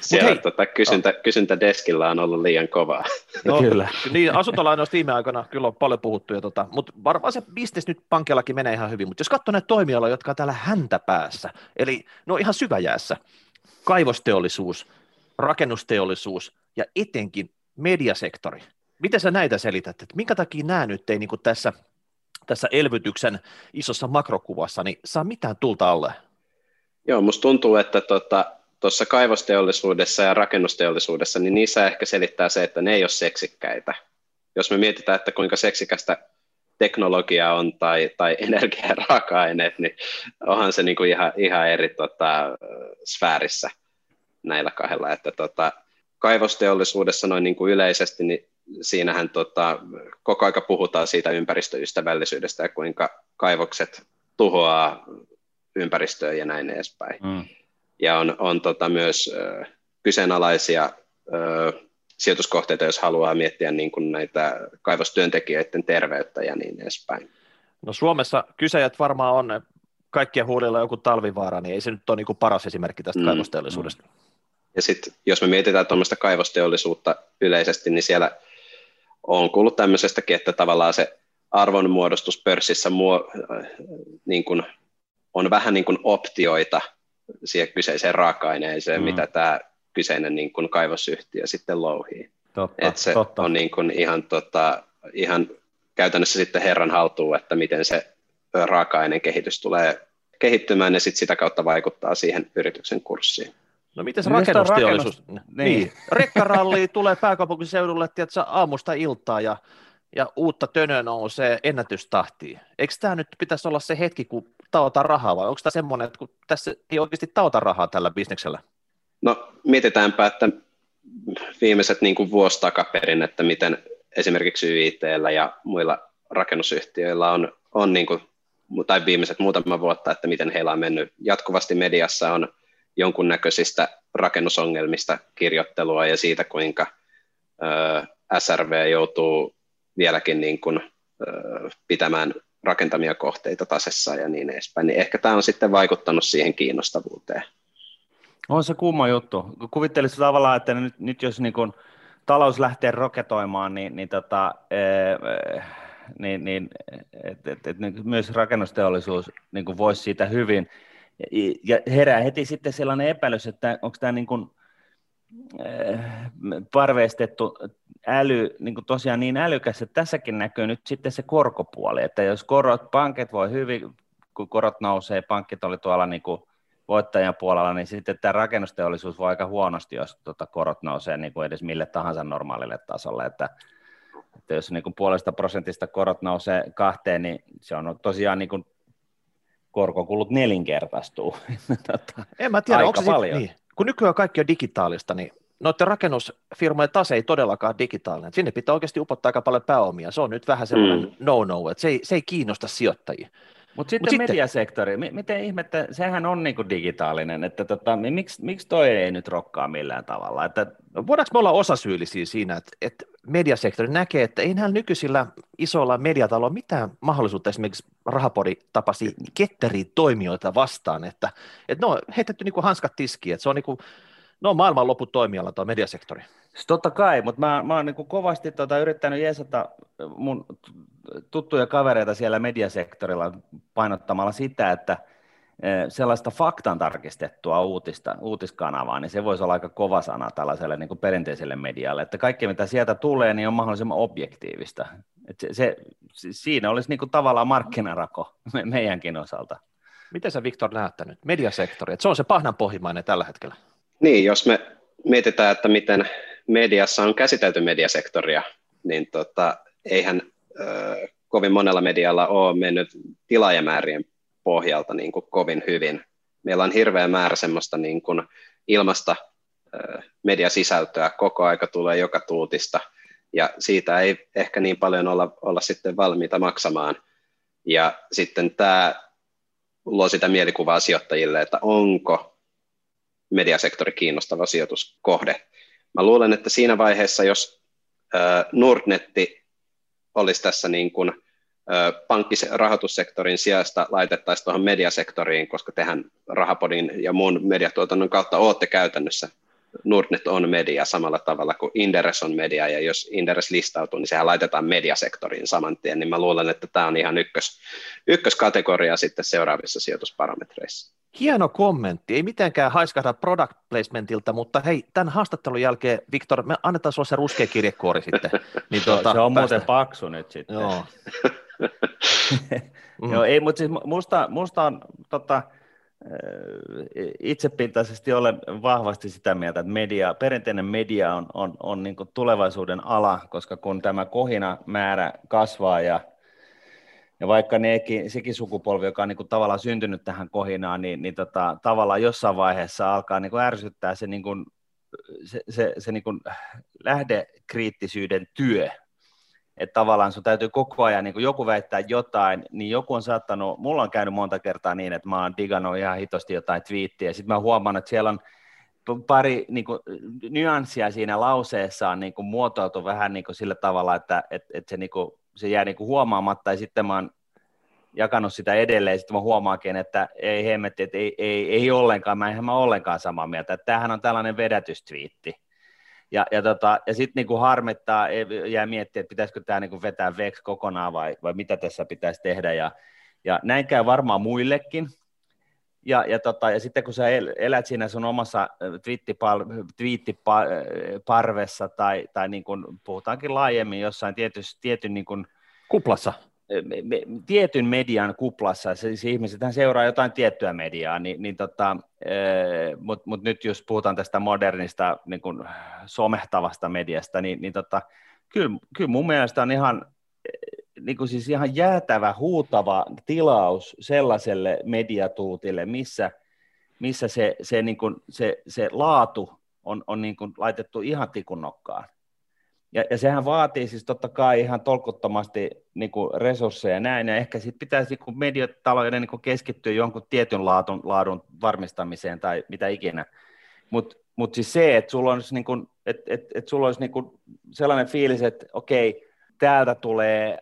Siellä hei, tota, kysyntä, kysyntä deskillä on ollut liian kovaa. No, kyllä. Niin, asuntolainoista viime aikoina kyllä on paljon puhuttu, tota, mutta varmaan se bisnes nyt pankillakin menee ihan hyvin, mutta jos katsoo näitä toimialoja, jotka on täällä häntä päässä, eli no ihan syväjäässä, kaivosteollisuus, rakennusteollisuus ja etenkin mediasektori. Miten sä näitä selität, että minkä takia nämä nyt ei niin tässä, tässä elvytyksen isossa makrokuvassa niin saa mitään tulta alle? Joo, musta tuntuu, että tota, tuossa kaivosteollisuudessa ja rakennusteollisuudessa, niin niissä ehkä selittää se, että ne ei ole seksikkäitä. Jos me mietitään, että kuinka seksikästä teknologia on tai, tai energia- ja raaka-aineet, niin onhan se niin kuin ihan, ihan eri tota, sfäärissä näillä kahdella. Että tota, kaivosteollisuudessa noin niin kuin yleisesti, niin siinähän tota, koko aika puhutaan siitä ympäristöystävällisyydestä ja kuinka kaivokset tuhoaa ympäristöä ja näin edespäin. Mm ja on, on tota myös ö, kyseenalaisia ö, sijoituskohteita, jos haluaa miettiä niin kuin näitä kaivostyöntekijöiden terveyttä ja niin edespäin. No Suomessa kyseijät varmaan on kaikkien huudella joku talvivaara, niin ei se nyt ole niin kuin paras esimerkki tästä mm, kaivosteollisuudesta. Mm. Ja sitten jos me mietitään tuommoista kaivosteollisuutta yleisesti, niin siellä on kuullut tämmöisestäkin, että tavallaan se arvonmuodostus pörssissä muo, niin kuin on vähän niin kuin optioita siihen kyseiseen raaka-aineeseen, mm. mitä tämä kyseinen niin kuin kaivosyhtiö sitten louhii. Totta, Et se totta. on niin kuin ihan, tota, ihan käytännössä sitten herran haltuun, että miten se raaka-aineen kehitys tulee kehittymään ja sitten sitä kautta vaikuttaa siihen yrityksen kurssiin. No miten se rakennusteollisuus? Rakennus... Niin. niin. Rekkaralli tulee pääkaupunkiseudulle tiedätkö, aamusta iltaa ja, ja uutta tönöä nousee ennätystahtiin. Eikö tämä nyt pitäisi olla se hetki, kun taota rahaa vai onko tämä semmoinen, että kun tässä ei oikeasti taota rahaa tällä bisneksellä? No mietitäänpä, että viimeiset niin kuin vuosi takaperin, että miten esimerkiksi YITllä ja muilla rakennusyhtiöillä on, on niin kuin, tai viimeiset muutama vuotta, että miten heillä on mennyt. Jatkuvasti mediassa on jonkunnäköisistä rakennusongelmista kirjoittelua ja siitä, kuinka ö, SRV joutuu vieläkin niin kuin, ö, pitämään rakentamia kohteita tasessa ja niin edespäin, niin ehkä tämä on sitten vaikuttanut siihen kiinnostavuuteen. On se kumma juttu. Kuvittelisit tavallaan, että nyt, nyt jos niin kun talous lähtee roketoimaan, niin, niin, tota, ee, niin, niin et, et, et, myös rakennusteollisuus niin voisi siitä hyvin. Ja, herää heti sitten sellainen epäilys, että onko tämä niin kuin, parveistettu äly niin kuin tosiaan niin älykäs, että tässäkin näkyy nyt sitten se korkopuoli, että jos korot, pankit voi hyvin, kun korot nousee, pankit oli tuolla niin kuin voittajan puolella, niin sitten tämä rakennusteollisuus voi aika huonosti, jos tuota korot nousee niin kuin edes mille tahansa normaalille tasolle, että, että jos niin kuin puolesta prosentista korot nousee kahteen, niin se on tosiaan niin kuin korkokulut nelinkertaistuu. tota, en mä tiedä, aika onko se paljon. Sit, niin kun nykyään kaikki on digitaalista, niin noiden rakennusfirmojen tase ei todellakaan digitaalinen. Sinne pitää oikeasti upottaa aika paljon pääomia. Se on nyt vähän semmoinen mm. no-no, että se ei, se ei kiinnosta sijoittajia. Mutta sitten Mut mediasektori, sitten... miten ihmettä, sehän on niinku digitaalinen, että tota, miksi, miksi toi ei nyt rokkaa millään tavalla? Että... Voidaanko me olla osasyyllisiä siinä, että, että mediasektori näkee, että ei näillä nykyisillä isoilla mediataloilla mitään mahdollisuutta esimerkiksi rahapori tapasi ketteriä toimijoita vastaan, että, että no heitetty niinku hanskat tiskiin, että se on niinku, No maailman loput toimiala tuo mediasektori. Siis totta kai, mutta mä, mä oon niin kovasti tota, yrittänyt jeesata mun tuttuja kavereita siellä mediasektorilla painottamalla sitä, että e, sellaista faktan tarkistettua uutista, uutiskanavaa, niin se voisi olla aika kova sana tällaiselle niin perinteiselle medialle, että kaikki mitä sieltä tulee, niin on mahdollisimman objektiivista. Et se, se, siinä olisi niin kuin tavallaan markkinarako me, meidänkin osalta. Miten sä Viktor näet nyt mediasektori? se on se pahnanpohjimainen tällä hetkellä. Niin, jos me mietitään, että miten mediassa on käsitelty mediasektoria, niin tota, eihän ö, kovin monella medialla ole mennyt tilaajamäärien pohjalta niin kuin kovin hyvin. Meillä on hirveä määrä semmoista niin kuin ilmasta ö, mediasisältöä, koko aika tulee joka tuutista, ja siitä ei ehkä niin paljon olla, olla sitten valmiita maksamaan. Ja sitten tämä luo sitä mielikuvaa sijoittajille, että onko mediasektori kiinnostava sijoituskohde. Mä luulen, että siinä vaiheessa, jos Nordnetti olisi tässä niin kuin pankkirahoitussektorin sijasta laitettaisiin tuohon mediasektoriin, koska tehän Rahapodin ja muun mediatuotannon kautta olette käytännössä Nordnet on media samalla tavalla kuin Inderes on media, ja jos Inderes listautuu, niin sehän laitetaan mediasektoriin saman tien, niin mä luulen, että tämä on ihan ykkös, ykköskategoria sitten seuraavissa sijoitusparametreissa. Hieno kommentti, ei mitenkään haiskahda product placementilta, mutta hei, tämän haastattelun jälkeen, Viktor, me annetaan sinulle se ruskea kirjekuori sitten. Niin tuota, se on tästä. muuten paksu nyt sitten. Joo. mm. Joo, ei, mutta siis musta, musta on, tota, itsepintaisesti olen vahvasti sitä mieltä, että media, perinteinen media on, on, on niin tulevaisuuden ala, koska kun tämä kohina määrä kasvaa ja, ja vaikka nekin, sekin sukupolvi, joka on niin tavallaan syntynyt tähän kohinaan, niin, niin tota, tavallaan jossain vaiheessa alkaa niin ärsyttää se, niin kuin, se, se, se niin lähdekriittisyyden työ, että tavallaan sun täytyy koko ajan, niin kun joku väittää jotain, niin joku on saattanut, mulla on käynyt monta kertaa niin, että mä oon digannut ihan hitosti jotain twiittiä, ja sitten mä huomaan, että siellä on pari niin kuin, nyanssia siinä lauseessa on niin kuin, muotoiltu vähän niin kuin, sillä tavalla, että et, et se, niin kuin, se jää niin kuin, huomaamatta, ja sitten mä oon jakanut sitä edelleen, ja sitten mä huomaakin, että ei hemmetti, että ei, ei, ei ollenkaan, mä enhän mä ollenkaan samaa mieltä, että tämähän on tällainen vedätystwiitti, ja, ja, tota, ja sitten niinku harmittaa, jää miettiä, että pitäisikö tämä niinku vetää veksi kokonaan vai, vai mitä tässä pitäisi tehdä. Ja, ja näin käy varmaan muillekin. Ja, ja, tota, ja sitten kun sä elät siinä sun omassa twiittiparvessa tai, tai niin kuin puhutaankin laajemmin jossain tietyn, tietyn niin kuin, kuplassa, me, tietyn median kuplassa, siis ihmiset seuraa jotain tiettyä mediaa, niin, niin tota, mutta mut nyt jos puhutaan tästä modernista niin kun, somehtavasta mediasta, niin, niin tota, kyllä, kyllä mun mielestä on ihan, niin kuin siis ihan jäätävä, huutava tilaus sellaiselle mediatuutille, missä, missä se, se, niin kuin, se, se laatu on, on niin kuin laitettu ihan tikun nokkaan. Ja, ja sehän vaatii siis totta kai ihan tolkuttomasti niin kuin resursseja ja näin, ja ehkä sitten pitäisi niin mediatalouden niin keskittyä jonkun tietyn laadun, laadun varmistamiseen tai mitä ikinä. Mutta mut siis se, että sulla olisi, niin kuin, et, et, et sulla olisi niin kuin sellainen fiilis, että okei, täältä tulee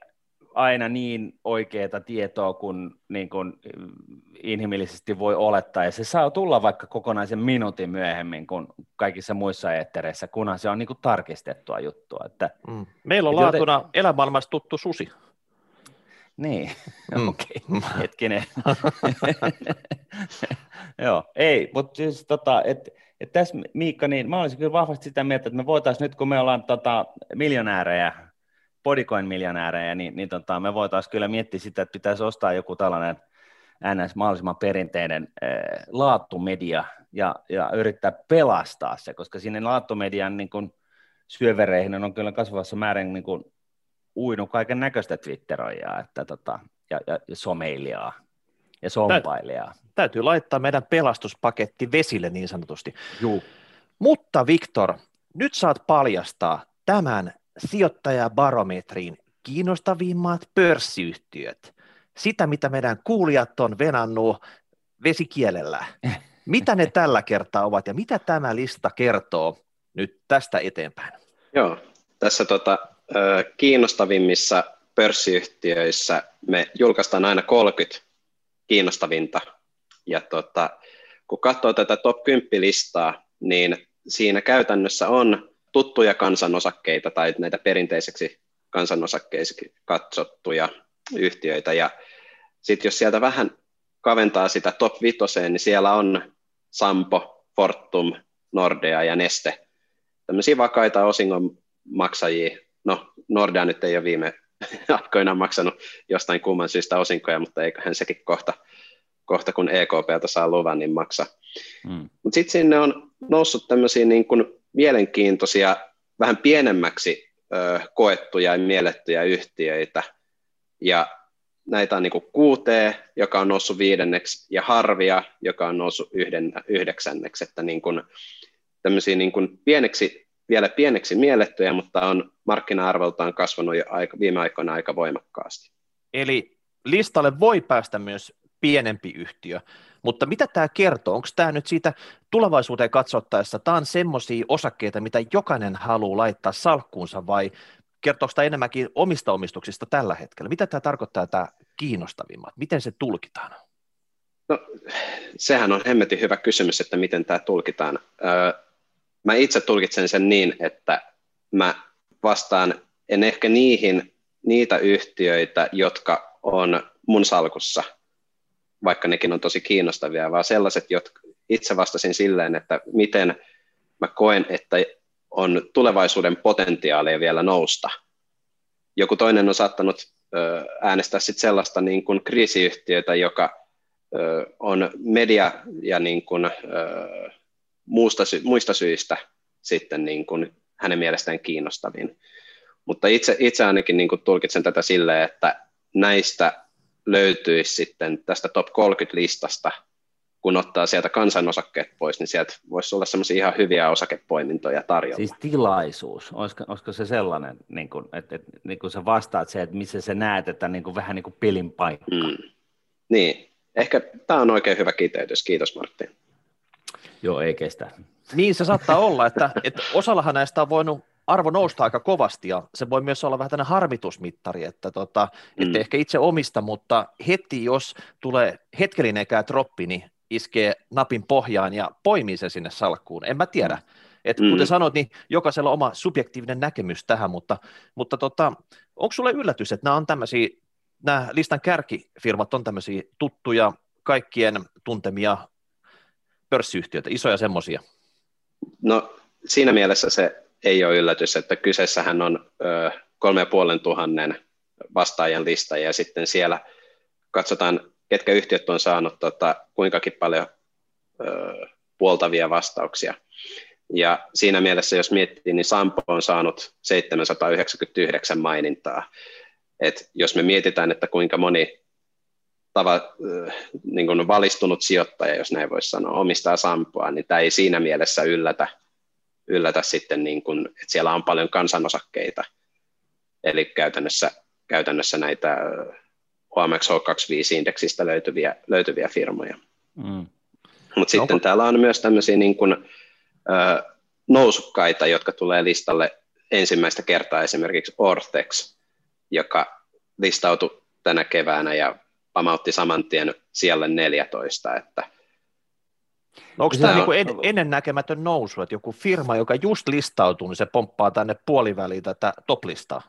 aina niin oikeaa tietoa kuin, niin kuin inhimillisesti voi olettaa, ja se saa tulla vaikka kokonaisen minuutin myöhemmin kuin kaikissa muissa eettereissä, kunhan se on niin kuin tarkistettua juttua. Että, mm. Meillä on laatuna joten... elämaailmassa tuttu susi. Niin, mm. okei, okay. hetkinen. Joo, ei, mutta siis tota, että et tässä Miikka, niin mä olisin kyllä vahvasti sitä mieltä, että me voitaisiin nyt, kun me ollaan tota, miljonäärejä Bodycoin-miljonäärejä, niin, niin tota, me voitaisiin kyllä miettiä sitä, että pitäisi ostaa joku tällainen NS mahdollisimman perinteinen äh, laattumedia ja, ja yrittää pelastaa se, koska sinne laattumedian niin kun, syövereihin on kyllä kasvavassa määrin niin kun, uinut kaiken näköistä Twitteroijaa että, tota, ja, ja, ja someilijaa ja sompailijaa. Täytyy laittaa meidän pelastuspaketti vesille niin sanotusti. Juu. Mutta Viktor, nyt saat paljastaa tämän sijoittajabarometriin kiinnostavimmat pörssiyhtiöt. Sitä, mitä meidän kuulijat on venannut vesikielellä. Mitä ne tällä kertaa ovat ja mitä tämä lista kertoo nyt tästä eteenpäin? Joo, tässä tota, kiinnostavimmissa pörssiyhtiöissä me julkaistaan aina 30 kiinnostavinta. Ja tota, kun katsoo tätä top 10 listaa, niin siinä käytännössä on tuttuja kansanosakkeita tai näitä perinteiseksi kansanosakkeiksi katsottuja yhtiöitä. Ja sitten jos sieltä vähän kaventaa sitä top vitoseen, niin siellä on Sampo, Fortum, Nordea ja Neste. Tämmöisiä vakaita osingonmaksajia. No, Nordea nyt ei ole viime aikoina maksanut jostain kumman syystä osinkoja, mutta eiköhän sekin kohta, kohta kun EKPltä saa luvan, niin maksa. Hmm. Mutta sitten sinne on noussut tämmöisiä niin kuin mielenkiintoisia, vähän pienemmäksi koettuja ja miellettyjä yhtiöitä, ja näitä on niin kuin QT, joka on noussut viidenneksi, ja Harvia, joka on noussut yhden, yhdeksänneksi, että niin kuin, tämmöisiä niin kuin pieneksi, vielä pieneksi miellettyjä, mutta on markkina-arvoltaan kasvanut jo aika, viime aikoina aika voimakkaasti. Eli listalle voi päästä myös pienempi yhtiö, mutta mitä tämä kertoo? Onko tämä nyt siitä tulevaisuuteen katsottaessa, tämä on semmoisia osakkeita, mitä jokainen haluaa laittaa salkkuunsa vai kertooko tämä enemmänkin omista omistuksista tällä hetkellä? Mitä tämä tarkoittaa tämä kiinnostavimmat? Miten se tulkitaan? No, sehän on hemmetin hyvä kysymys, että miten tämä tulkitaan. Öö, mä itse tulkitsen sen niin, että mä vastaan en ehkä niihin niitä yhtiöitä, jotka on mun salkussa, vaikka nekin on tosi kiinnostavia, vaan sellaiset, jotka itse vastasin silleen, että miten mä koen, että on tulevaisuuden potentiaalia vielä nousta. Joku toinen on saattanut äänestää sit sellaista niin kuin kriisiyhtiötä, joka on media ja niin kuin, muusta, muista syistä sitten niin kuin hänen mielestään kiinnostavin. Mutta itse, itse ainakin niin kuin tulkitsen tätä silleen, että näistä löytyisi sitten tästä top 30-listasta kun ottaa sieltä kansanosakkeet pois, niin sieltä voisi olla semmoisia ihan hyviä osakepoimintoja tarjolla. Siis tilaisuus, olisiko, olisiko se sellainen, niin kuin, että, että niin kuin sä vastaat se, että missä sä näet, että niin kuin, vähän niin kuin pelin paikka. Mm. Niin, ehkä tämä on oikein hyvä kiteytys, kiitos Martti. Joo, ei kestä. Niin se saattaa olla, että, että osallahan näistä on voinut arvo nousta aika kovasti ja se voi myös olla vähän tämmöinen harmitusmittari, että tota, mm. että ehkä itse omista, mutta heti jos tulee hetkellinenkään droppi, niin iskee napin pohjaan ja poimii sen sinne salkkuun. En mä tiedä. Mm. Et kuten mm. sanoit, niin jokaisella on oma subjektiivinen näkemys tähän, mutta, mutta tota, onko sulle yllätys, että nämä on tämmöisiä, nämä listan kärkifirmat on tämmöisiä tuttuja, kaikkien tuntemia pörssiyhtiöitä, isoja semmoisia? No siinä mielessä se ei ole yllätys, että kyseessähän on kolme puolen tuhannen vastaajan lista ja sitten siellä katsotaan ketkä yhtiöt on saanut tota, kuinkakin paljon ö, puoltavia vastauksia. Ja siinä mielessä, jos miettii, niin Sampo on saanut 799 mainintaa. Et jos me mietitään, että kuinka moni tava, niin kuin valistunut sijoittaja, jos näin voisi sanoa, omistaa Sampoa, niin tämä ei siinä mielessä yllätä, yllätä sitten, niin kuin, että siellä on paljon kansanosakkeita. Eli käytännössä, käytännössä näitä OMX H25-indeksistä löytyviä, löytyviä firmoja. Mm. Mutta sitten Onko... täällä on myös tämmöisiä niin kuin, ö, nousukkaita, jotka tulee listalle ensimmäistä kertaa esimerkiksi Ortex, joka listautui tänä keväänä ja pamautti saman tien siellä 14, että No onko tämä niinku en, ennennäkemätön nousu, että joku firma, joka just listautuu, niin se pomppaa tänne puoliväliin tätä toplistaa?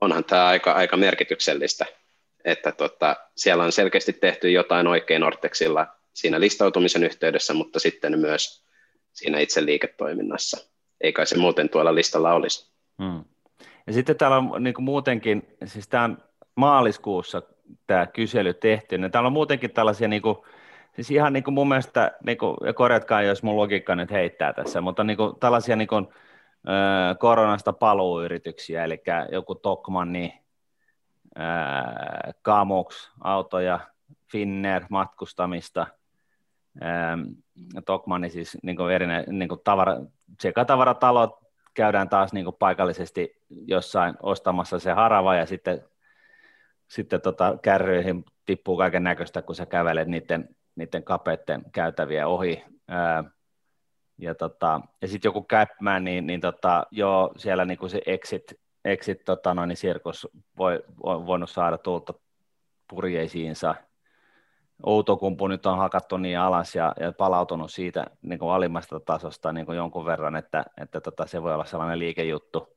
Onhan tämä aika, aika merkityksellistä että tota, siellä on selkeästi tehty jotain oikein Ortexilla siinä listautumisen yhteydessä, mutta sitten myös siinä itse liiketoiminnassa. Eikä se muuten tuolla listalla olisi. Hmm. Ja sitten täällä on niin kuin muutenkin, siis tämä on maaliskuussa tämä kysely tehty, niin täällä on muutenkin tällaisia niin kuin, siis ihan niin kuin mun mielestä, niin kuin, ja korjatkaa jos mun logiikka nyt heittää tässä, mutta niin kuin, tällaisia niin kuin, koronasta paluuyrityksiä, eli joku Tokmanni, Kamux, autoja, Finner, matkustamista, Tokmanni siis niin kuin erine, niin kuin tavara, sekä tavaratalot, käydään taas niin kuin paikallisesti jossain ostamassa se harava ja sitten, sitten tota, kärryihin tippuu kaiken näköistä, kun sä kävelet niiden, niiden kapeitten käytäviä ohi. Ää, ja, tota, ja sitten joku Capman, niin, niin tota, joo, siellä niin kuin se exit, exit tota, noin, niin sirkus voi, on voinut saada tuulta purjeisiinsa. Outokumpu nyt on hakattu niin alas ja, ja palautunut siitä niin kuin alimmasta tasosta niin kuin jonkun verran, että, että tota, se voi olla sellainen liikejuttu.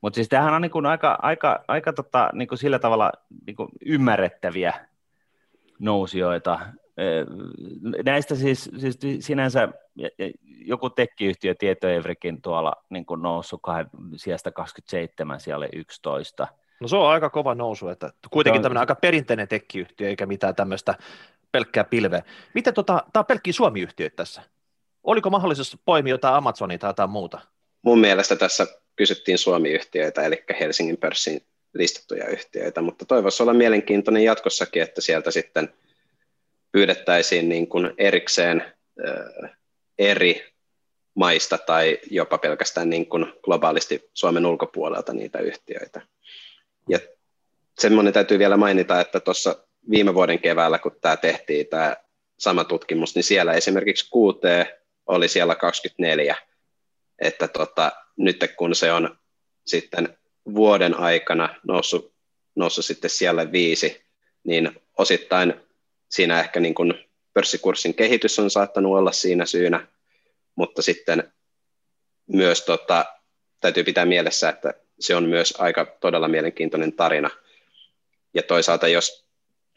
Mutta siis tämähän on niin kuin aika, aika, aika tota, niin kuin sillä tavalla niin kuin ymmärrettäviä nousijoita. Näistä siis, siis sinänsä joku tekkiyhtiö Tietoevrikin tuolla niin kuin noussut kahden, sijasta 27 siellä 11. No se on aika kova nousu, että kuitenkin tämmöinen aika perinteinen tekkiyhtiö eikä mitään tämmöistä pelkkää pilveä. Miten tota, tämä on pelkkiä Suomi-yhtiöitä tässä? Oliko mahdollisuus poimia jotain Amazonia tai jotain muuta? Mun mielestä tässä kysyttiin Suomi-yhtiöitä, eli Helsingin pörssin listattuja yhtiöitä, mutta toivoisi olla mielenkiintoinen jatkossakin, että sieltä sitten pyydettäisiin niin kuin erikseen eri maista tai jopa pelkästään niin kuin globaalisti Suomen ulkopuolelta niitä yhtiöitä. Ja semmoinen täytyy vielä mainita, että tuossa viime vuoden keväällä, kun tämä tehtiin, tämä sama tutkimus, niin siellä esimerkiksi QT oli siellä 24, että tota, nyt kun se on sitten vuoden aikana noussut, noussut sitten siellä viisi, niin osittain siinä ehkä niin kuin pörssikurssin kehitys on saattanut olla siinä syynä, mutta sitten myös tota, täytyy pitää mielessä, että se on myös aika todella mielenkiintoinen tarina. Ja toisaalta jos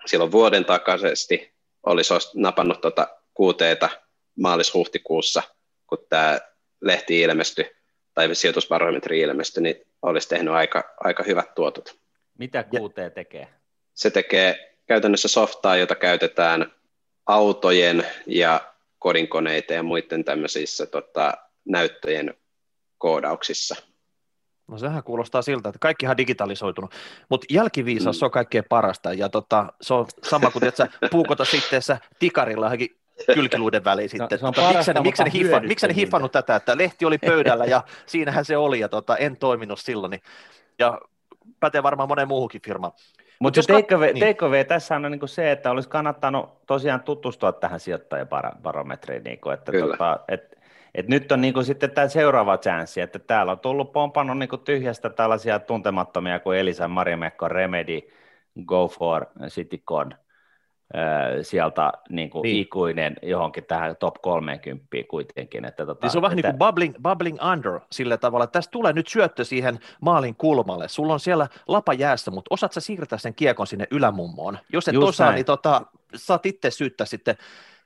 silloin vuoden takaisesti olisi napannut tuota kuuteeta maalis-huhtikuussa, kun tämä lehti ilmestyi, tai sijoitusbarometri ilmestyi, niin olisi tehnyt aika, aika hyvät tuotot. Mitä kuutee tekee? Se tekee käytännössä softaa, jota käytetään autojen ja kodinkoneita ja muiden tämmöisissä tota, näyttöjen koodauksissa. No sehän kuulostaa siltä, että kaikkihan digitalisoitunut, mutta jälkiviisaus mm. on kaikkein parasta ja tota, se on sama kuin että puukota sitten tikarilla johonkin kylkiluiden väliin no, sitten. No, tota, parasta, miksi, ne, hiffa, miksi ne hiffannut tätä, että lehti oli pöydällä ja siinähän se oli ja tota, en toiminut silloin. Niin, ja pätee varmaan monen muuhunkin firmaan. Mutta Mut takeaway, niin. takeaway tässä on niin se, että olisi kannattanut tosiaan tutustua tähän sijoittajabarometriin, niin kuin, että tota, et, et nyt on niin kuin sitten tämä seuraava chanssi, että täällä on tullut pompannut niin kuin tyhjästä tällaisia tuntemattomia kuin Elisa Marimekko, Remedy, Go for Citycon, sieltä niin kuin niin. ikuinen johonkin tähän top 30 kuitenkin. Että, tota, niin se on vähän että... niin kuin bubbling, bubbling under sillä tavalla, että tästä tulee nyt syöttö siihen maalin kulmalle. Sulla on siellä lapa jäässä, mutta osaat sä siirtää sen kiekon sinne ylämummoon? Jos et Just osaa, näin. niin tota, saat itse syyttää sitten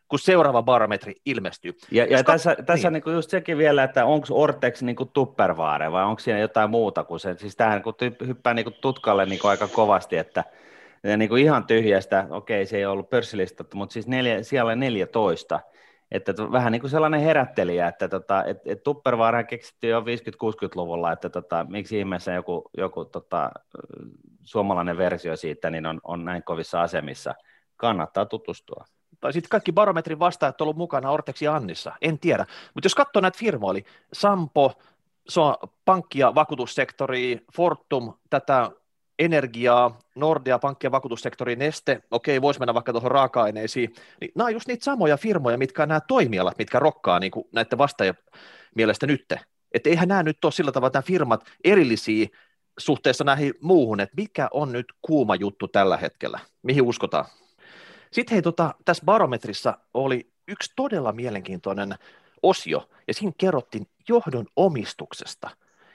kun seuraava barometri ilmestyy. Ja, ja tässä, niin. tässä niin just sekin vielä, että onko Ortex niin tuppervaare vai onko siinä jotain muuta kuin se, siis tämähän kun hyppää niin tutkalle niin kovasti, kovasti, että ja niin kuin ihan tyhjästä, okei se ei ollut pörssilistattu, mutta siis neljä, siellä 14, että vähän niin kuin sellainen herättelijä, että tota, et, et Tupperware keksittiin jo 50-60-luvulla, että tota, miksi ihmeessä joku, joku tota, suomalainen versio siitä niin on, on näin kovissa asemissa. Kannattaa tutustua. Tai sitten kaikki barometrin vastaajat ollut mukana Ortex ja Annissa, en tiedä. Mutta jos katsoo näitä firmoja, eli Sampo, se on pankki- ja vakuutussektori, Fortum, tätä energiaa, Nordea, pankki- ja vakuutussektori, Neste, okei, voisi mennä vaikka tuohon raaka-aineisiin, niin nämä on just niitä samoja firmoja, mitkä on nämä toimialat, mitkä rokkaa niin näiden vastaajien mielestä nyt. Että eihän nämä nyt ole sillä tavalla, että nämä firmat erillisiä suhteessa näihin muuhun, että mikä on nyt kuuma juttu tällä hetkellä, mihin uskotaan. Sitten hei, tota, tässä barometrissa oli yksi todella mielenkiintoinen osio, ja siinä kerrottiin johdon omistuksesta.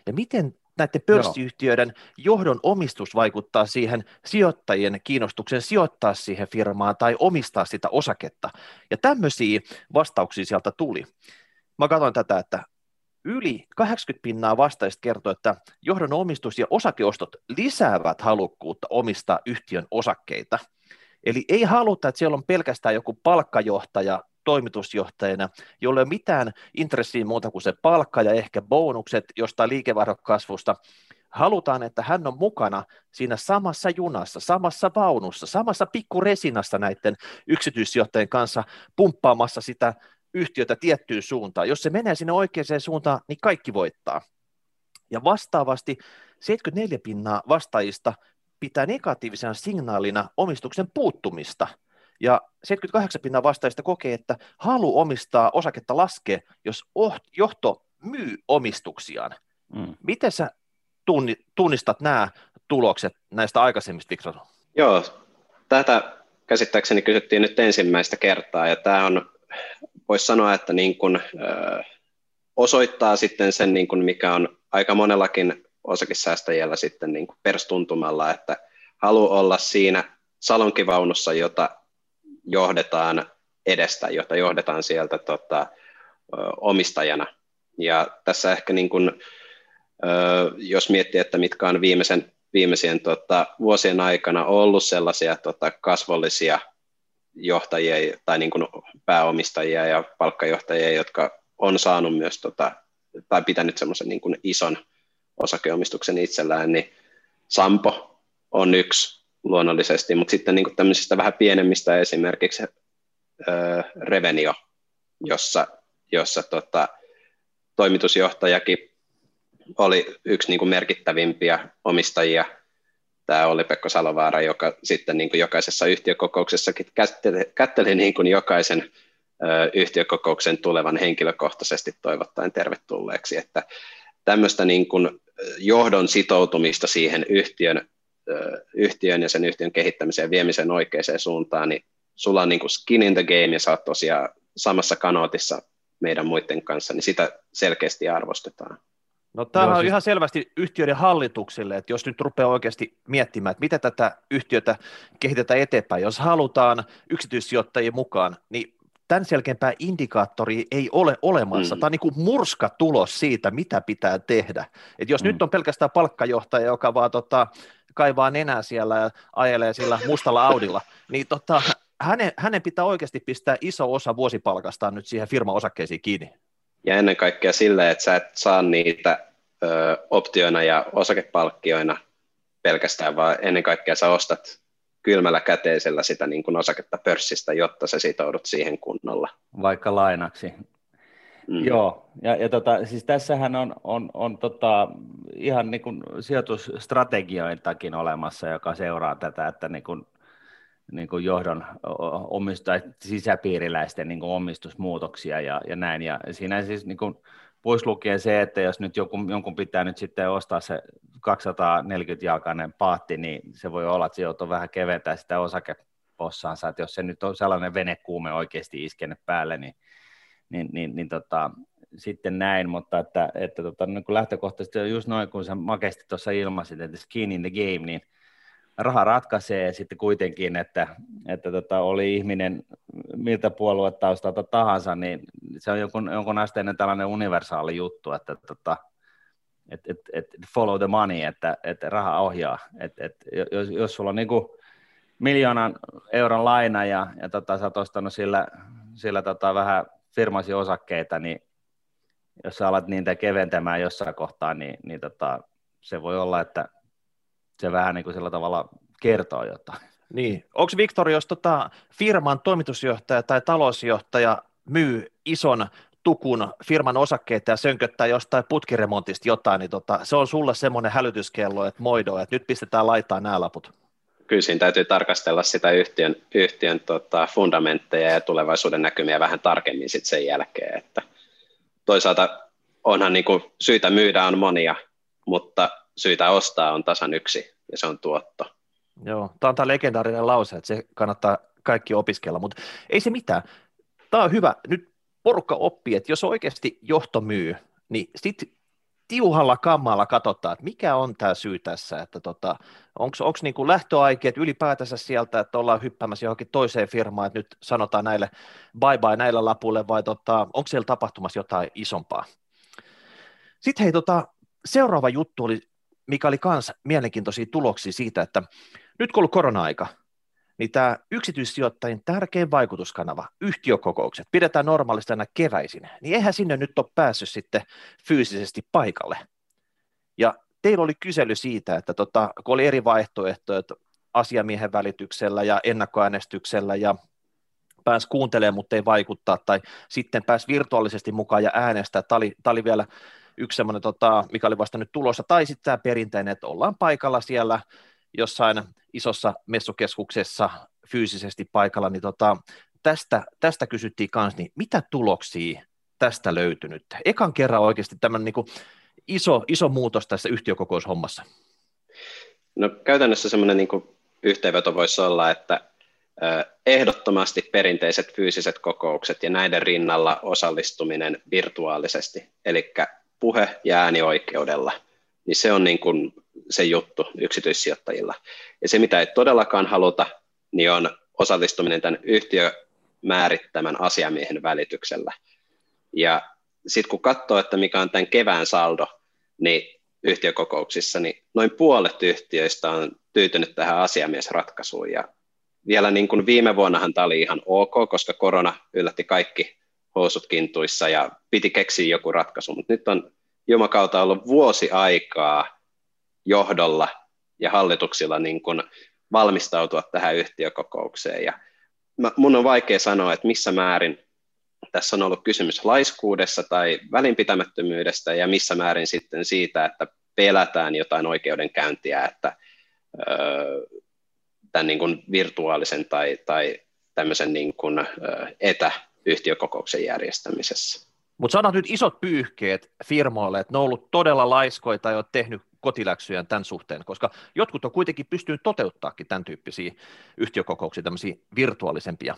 Ja miten näiden pörssiyhtiöiden johdon omistus vaikuttaa siihen sijoittajien kiinnostuksen sijoittaa siihen firmaan tai omistaa sitä osaketta. Ja tämmöisiä vastauksia sieltä tuli. Mä katsoin tätä, että yli 80 pinnaa vastaista kertoo, että johdon omistus ja osakeostot lisäävät halukkuutta omistaa yhtiön osakkeita. Eli ei haluta, että siellä on pelkästään joku palkkajohtaja toimitusjohtajana, jolla ei ole mitään intressiä muuta kuin se palkka ja ehkä bonukset jostain liikevaihdon kasvusta. Halutaan, että hän on mukana siinä samassa junassa, samassa vaunussa, samassa pikkuresinassa näiden yksityisjohtajien kanssa pumppaamassa sitä yhtiötä tiettyyn suuntaan. Jos se menee sinne oikeaan suuntaan, niin kaikki voittaa. Ja vastaavasti 74 pinnaa vastaajista pitää negatiivisena signaalina omistuksen puuttumista – ja 78 pinnaa vastaajista kokee, että halu omistaa osaketta laskee, jos johto myy omistuksiaan. Mm. Miten sä tunnistat nämä tulokset näistä aikaisemmista, Viktor? Joo, tätä käsittääkseni kysyttiin nyt ensimmäistä kertaa, ja tämä on, voisi sanoa, että niin kuin, ö, osoittaa sitten sen, niin kuin mikä on aika monellakin osakesäästäjällä sitten niin kuin perstuntumalla, että halu olla siinä salonkivaunussa, jota johdetaan edestä, jota johdetaan sieltä tota, omistajana. Ja tässä ehkä niin kuin, jos miettii, että mitkä on viimeisen, viimeisien tota, vuosien aikana ollut sellaisia tota, kasvollisia johtajia tai niin kuin pääomistajia ja palkkajohtajia, jotka on saanut myös tota, tai pitänyt semmoisen niin kuin ison osakeomistuksen itsellään, niin Sampo on yksi luonnollisesti, mutta sitten niin kuin tämmöisistä vähän pienemmistä esimerkiksi äh, Revenio, jossa, jossa tota, toimitusjohtajakin oli yksi niin kuin merkittävimpiä omistajia. Tämä oli Pekko Salovaara, joka sitten niin kuin jokaisessa yhtiökokouksessakin kätteli, kätteli niin kuin jokaisen yhtiökokouksen tulevan henkilökohtaisesti toivottaen tervetulleeksi. Että tämmöistä niin kuin johdon sitoutumista siihen yhtiön, yhtiön ja sen yhtiön kehittämiseen ja viemiseen oikeaan suuntaan, niin sulla on niin kuin skin in the game ja sä oot tosiaan samassa kanootissa meidän muiden kanssa, niin sitä selkeästi arvostetaan. No tämä on siis... ihan selvästi yhtiöiden hallituksille, että jos nyt rupeaa oikeasti miettimään, että miten tätä yhtiötä kehitetään eteenpäin, jos halutaan yksityissijoittajien mukaan, niin tämän selkeämpää indikaattori ei ole olemassa. Mm. Tämä on niin kuin murska tulos siitä, mitä pitää tehdä. Et jos mm. nyt on pelkästään palkkajohtaja, joka vaan tota, kaivaa nenää siellä ja ajelee sillä mustalla Audilla, niin tota, hänen, hänen pitää oikeasti pistää iso osa vuosipalkastaan nyt siihen firman osakkeisiin kiinni. Ja ennen kaikkea sille, että sä et saa niitä ö, optioina ja osakepalkkioina pelkästään, vaan ennen kaikkea sä ostat kylmällä käteisellä sitä niin kuin osaketta pörssistä, jotta sä sitoudut siihen kunnolla. Vaikka lainaksi. Mm. Joo, ja, ja tota, siis tässähän on, on, on tota, ihan niin kuin sijoitusstrategioitakin olemassa, joka seuraa tätä, että niin kuin niin kuin johdon omistaj, sisäpiiriläisten niin kuin omistusmuutoksia ja, ja näin. Ja siinä siis niin kuin, pois lukien se, että jos nyt jonkun, jonkun pitää nyt sitten ostaa se 240-jalkainen paatti, niin se voi olla, että se joutuu vähän keventää sitä osakepossaansa, että jos se nyt on sellainen venekuume oikeasti iskenyt päälle, niin, niin, niin, niin tota, sitten näin, mutta että, että tota, niin kuin lähtökohtaisesti just noin, kun sä makeasti tuossa ilmasit, että skin in the game, niin raha ratkaisee sitten kuitenkin, että, että tota, oli ihminen miltä puoluetaustalta tahansa, niin se on jonkun, jonkun asteinen tällainen universaali juttu, että tota, et, et, et follow the money, että, että raha ohjaa. Et, et, jos, jos sulla on niin miljoonan euron laina ja, ja tota, sä oot ostanut sillä, sillä tota, vähän firmasi osakkeita, niin jos sä alat niitä keventämään jossain kohtaa, niin, niin tota, se voi olla, että se vähän niin kuin sillä tavalla kertoo jotain. Niin. Onko Viktor, jos tota firman toimitusjohtaja tai talousjohtaja myy ison tukun firman osakkeita ja sönköttää jostain putkiremontista jotain, niin tota, se on sulle semmoinen hälytyskello, että moido, että nyt pistetään laittaa nämä laput. Kyllä siinä täytyy tarkastella sitä yhtiön, yhtiön tota, fundamentteja ja tulevaisuuden näkymiä vähän tarkemmin sit sen jälkeen. Että toisaalta onhan niin kuin, syitä myydä on monia, mutta syitä ostaa on tasan yksi, ja se on tuotto. Joo, tämä on tämä legendaarinen lause, että se kannattaa kaikki opiskella, mutta ei se mitään. Tämä on hyvä. Nyt porukka oppii, että jos oikeasti johto myy, niin sitten tiuhalla kammalla katsotaan, että mikä on tämä syy tässä, että tota, onko niinku lähtöaikeet ylipäätänsä sieltä, että ollaan hyppäämässä johonkin toiseen firmaan, että nyt sanotaan näille bye bye näillä lapuille, vai tota, onko siellä tapahtumassa jotain isompaa. Sitten hei, tota, seuraava juttu oli mikä oli myös mielenkiintoisia tuloksia siitä, että nyt kun on ollut korona-aika, niin tämä yksityissijoittajien tärkein vaikutuskanava, yhtiökokoukset, pidetään normaalisti aina keväisin, niin eihän sinne nyt ole päässyt sitten fyysisesti paikalle. Ja teillä oli kysely siitä, että tota, kun oli eri vaihtoehtoja, että asiamiehen välityksellä ja ennakkoäänestyksellä ja pääsi kuuntelemaan, mutta ei vaikuttaa, tai sitten pääsi virtuaalisesti mukaan ja äänestää. Tämä oli, tämä oli vielä yksi semmoinen, tota, mikä oli vasta nyt tulossa, tai sitten tämä perinteinen, että ollaan paikalla siellä jossain isossa messukeskuksessa fyysisesti paikalla, niin tota, tästä, tästä kysyttiin kanssa, niin mitä tuloksia tästä löytynyt? Ekan kerran oikeasti tämmöinen niin iso, iso muutos tässä yhtiökokoushommassa. No käytännössä semmoinen niin yhteenveto voisi olla, että ehdottomasti perinteiset fyysiset kokoukset ja näiden rinnalla osallistuminen virtuaalisesti, eli puhe- ja äänioikeudella, niin se on niin kuin se juttu yksityissijoittajilla. Ja se, mitä ei todellakaan haluta, niin on osallistuminen tämän yhtiömäärittämän asiamiehen välityksellä. Ja sitten kun katsoo, että mikä on tämän kevään saldo, niin yhtiökokouksissa, niin noin puolet yhtiöistä on tyytynyt tähän asiamiesratkaisuun. Ja vielä niin kuin viime vuonnahan tämä oli ihan ok, koska korona yllätti kaikki housut kintuissa ja piti keksiä joku ratkaisu, mutta nyt on jumakauta ollut vuosi aikaa johdolla ja hallituksilla niin kuin valmistautua tähän yhtiökokoukseen. Ja mun on vaikea sanoa, että missä määrin tässä on ollut kysymys laiskuudessa tai välinpitämättömyydestä ja missä määrin sitten siitä, että pelätään jotain oikeudenkäyntiä, että tämän niin kuin virtuaalisen tai, tai tämmöisen niin kuin, etäyhtiökokouksen järjestämisessä. Mutta sanot nyt isot pyyhkeet firmoille, että ne on ollut todella laiskoja tai on tehnyt kotiläksyjä tämän suhteen, koska jotkut on kuitenkin pystynyt toteuttaakin tämän tyyppisiä yhtiökokouksia, tämmöisiä virtuaalisempia.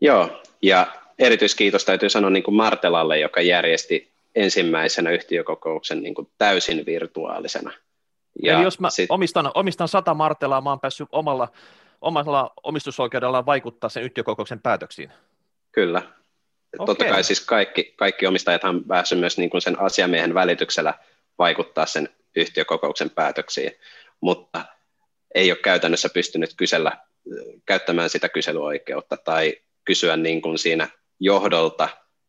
Joo, ja erityiskiitos täytyy sanoa niin kuin Martelalle, joka järjesti ensimmäisenä yhtiökokouksen niin kuin täysin virtuaalisena. Ja Eli jos mä sit... omistan, omistan sata Martelaa, mä oon päässyt omalla, omalla omistusoikeudella vaikuttaa sen yhtiökokouksen päätöksiin. Kyllä. Okay. Totta kai siis kaikki, kaikki omistajat on päässyt myös niin kuin sen asiamiehen välityksellä vaikuttaa sen yhtiökokouksen päätöksiin, mutta ei ole käytännössä pystynyt kysellä, käyttämään sitä kyselyoikeutta tai kysyä niin kuin siinä johdolta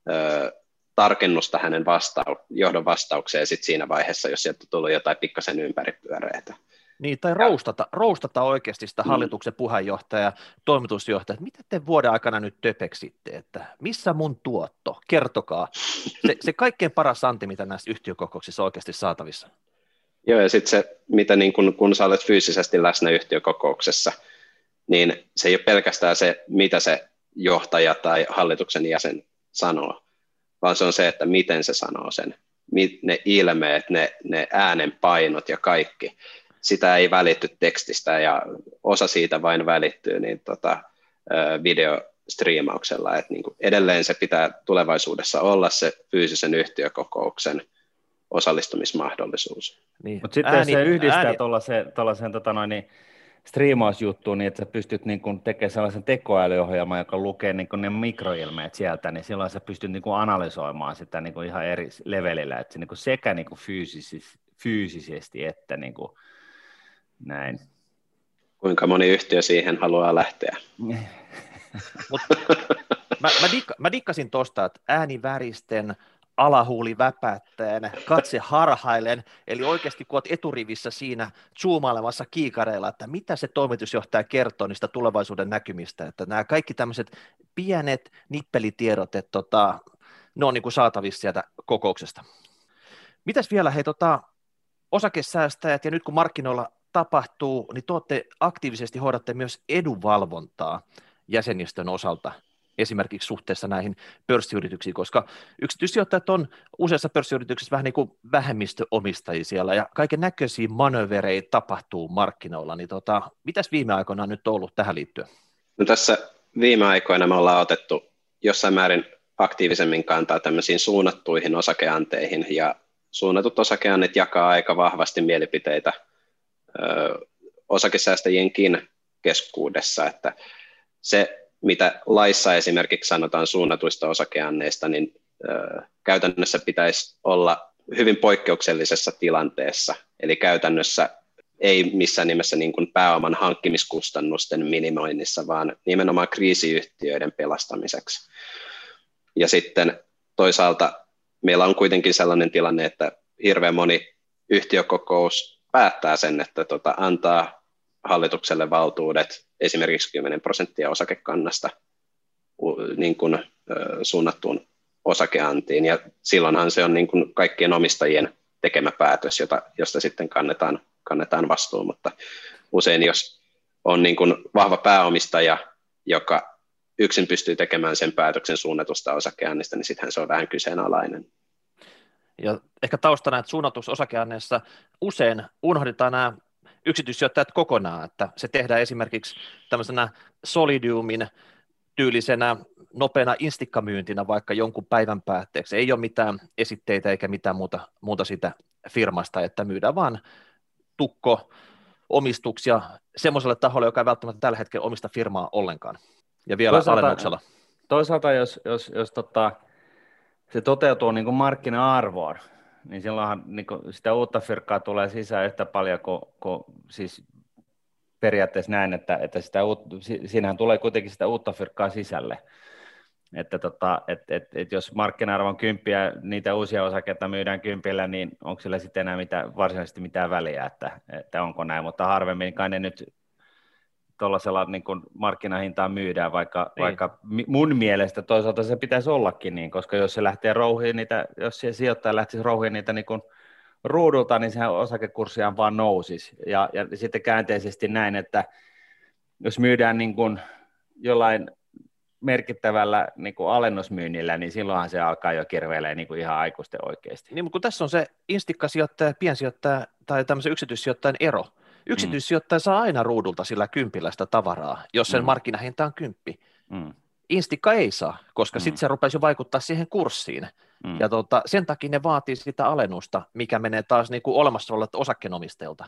ö, tarkennusta hänen vastau- johdon vastaukseen sit siinä vaiheessa, jos sieltä tullut jotain pikkasen ympäripyöreitä. Niin, tai roustata, roustata oikeasti sitä mm. hallituksen puheenjohtaja, toimitusjohtaja, että mitä te vuoden aikana nyt töpeksitte, että missä mun tuotto, kertokaa. Se, se kaikkein paras anti, mitä näissä yhtiökokouksissa on oikeasti saatavissa. Joo, ja sitten se, mitä niin kun, kun sä olet fyysisesti läsnä yhtiökokouksessa, niin se ei ole pelkästään se, mitä se johtaja tai hallituksen jäsen sanoo, vaan se on se, että miten se sanoo sen, ne ilmeet, ne, ne äänenpainot ja kaikki. Sitä ei välitty tekstistä ja osa siitä vain välittyy niin tota, videostriimauksella. Et niin kuin edelleen se pitää tulevaisuudessa olla se fyysisen yhtiökokouksen osallistumismahdollisuus. Niin. Mutta sitten ääni, se yhdistää tuollaiseen tota noin, niin striimausjuttuun niin, että sä pystyt niin kun tekemään sellaisen tekoälyohjelman, joka lukee niin kun ne mikroilmeet sieltä, niin silloin sä pystyt niin kun analysoimaan sitä niin kun ihan eri levelillä, että se niin sekä niin fyysisesti, fyysisesti että niin näin. Kuinka moni yhtiö siihen haluaa lähteä? Mut, mä, mä, dikka, mä dikkasin tuosta, että ääniväristen alahuuli väpättäen, katse harhailen, eli oikeasti kun olet eturivissä siinä zoomailemassa kiikareilla, että mitä se toimitusjohtaja kertoo niistä tulevaisuuden näkymistä, että nämä kaikki tämmöiset pienet nippelitiedot, että tota, ne on niin kuin saatavissa sieltä kokouksesta. Mitäs vielä, hei tota, osakesäästäjät, ja nyt kun markkinoilla tapahtuu, niin tuotte aktiivisesti hoidatte myös edunvalvontaa jäsenistön osalta esimerkiksi suhteessa näihin pörssiyrityksiin, koska yksityissijoittajat on useissa pörssiyrityksissä vähän niin kuin vähemmistöomistajia siellä, ja kaiken näköisiä manövereitä tapahtuu markkinoilla, niin tota, mitäs viime aikoina on nyt ollut tähän liittyen? No tässä viime aikoina me ollaan otettu jossain määrin aktiivisemmin kantaa tämmöisiin suunnattuihin osakeanteihin, ja suunnatut osakeannit jakaa aika vahvasti mielipiteitä osakesäästäjienkin keskuudessa, että se mitä laissa esimerkiksi sanotaan suunnatuista osakeanneista, niin käytännössä pitäisi olla hyvin poikkeuksellisessa tilanteessa, eli käytännössä ei missään nimessä niin kuin pääoman hankkimiskustannusten minimoinnissa, vaan nimenomaan kriisiyhtiöiden pelastamiseksi. Ja sitten toisaalta meillä on kuitenkin sellainen tilanne, että hirveän moni yhtiökokous päättää sen, että tota, antaa hallitukselle valtuudet esimerkiksi 10 prosenttia osakekannasta niin kuin, suunnattuun osakeantiin, ja silloinhan se on niin kuin kaikkien omistajien tekemä päätös, jota, josta sitten kannetaan, kannetaan vastuu, mutta usein jos on niin kuin vahva pääomistaja, joka yksin pystyy tekemään sen päätöksen suunnatusta osakeannista, niin sittenhän se on vähän kyseenalainen. Ja ehkä taustana, että suunnatussa osakeanneessa usein unohdetaan nämä yksityissijoittajat kokonaan, että se tehdään esimerkiksi tämmöisenä Solidiumin tyylisenä nopeana instikkamyyntinä vaikka jonkun päivän päätteeksi. Ei ole mitään esitteitä eikä mitään muuta, muuta sitä firmasta, että myydään vaan tukko omistuksia semmoiselle taholle, joka ei välttämättä tällä hetkellä omista firmaa ollenkaan. Ja vielä toisaalta, alennuksella. Toisaalta, jos, jos, jos tota, se toteutuu niin kuin markkina-arvoon, niin silloinhan niin kuin sitä uutta firkkaa tulee sisään yhtä paljon kuin, kuin siis periaatteessa näin, että, että sitä uut, siinähän tulee kuitenkin sitä uutta firkkaa sisälle. Että tota, et, et, et jos markkina-arvo on kymppiä, niitä uusia osakkeita myydään kympillä, niin onko sillä sitten enää mitään, varsinaisesti mitään väliä, että, että onko näin, mutta harvemmin kai ne nyt tuollaisella niin markkinahintaan myydään, vaikka, niin. vaikka mun mielestä toisaalta se pitäisi ollakin niin, koska jos se lähtee rouhiin niitä, jos se sijoittaja lähtisi rouhiin niitä niin kuin ruudulta, niin sehän osakekurssiaan vaan nousisi. Ja, ja sitten käänteisesti näin, että jos myydään niin kuin jollain merkittävällä niin kuin alennusmyynnillä, niin silloinhan se alkaa jo kirveilee niin kuin ihan aikuisten oikeasti. Niin, mutta kun tässä on se instikkasijoittaja, piensijoittaja tai tämmöisen yksityissijoittajan ero. Yksityissijoittaja mm. saa aina ruudulta sillä kympillä sitä tavaraa, jos sen mm. markkinahinta on kymppi. Mm. Instikka ei saa, koska mm. sitten se rupeisi jo vaikuttaa siihen kurssiin. Mm. Ja tota, sen takia ne vaatii sitä alennusta, mikä menee taas niin kuin olemassa olevalta osakkeenomistajilta.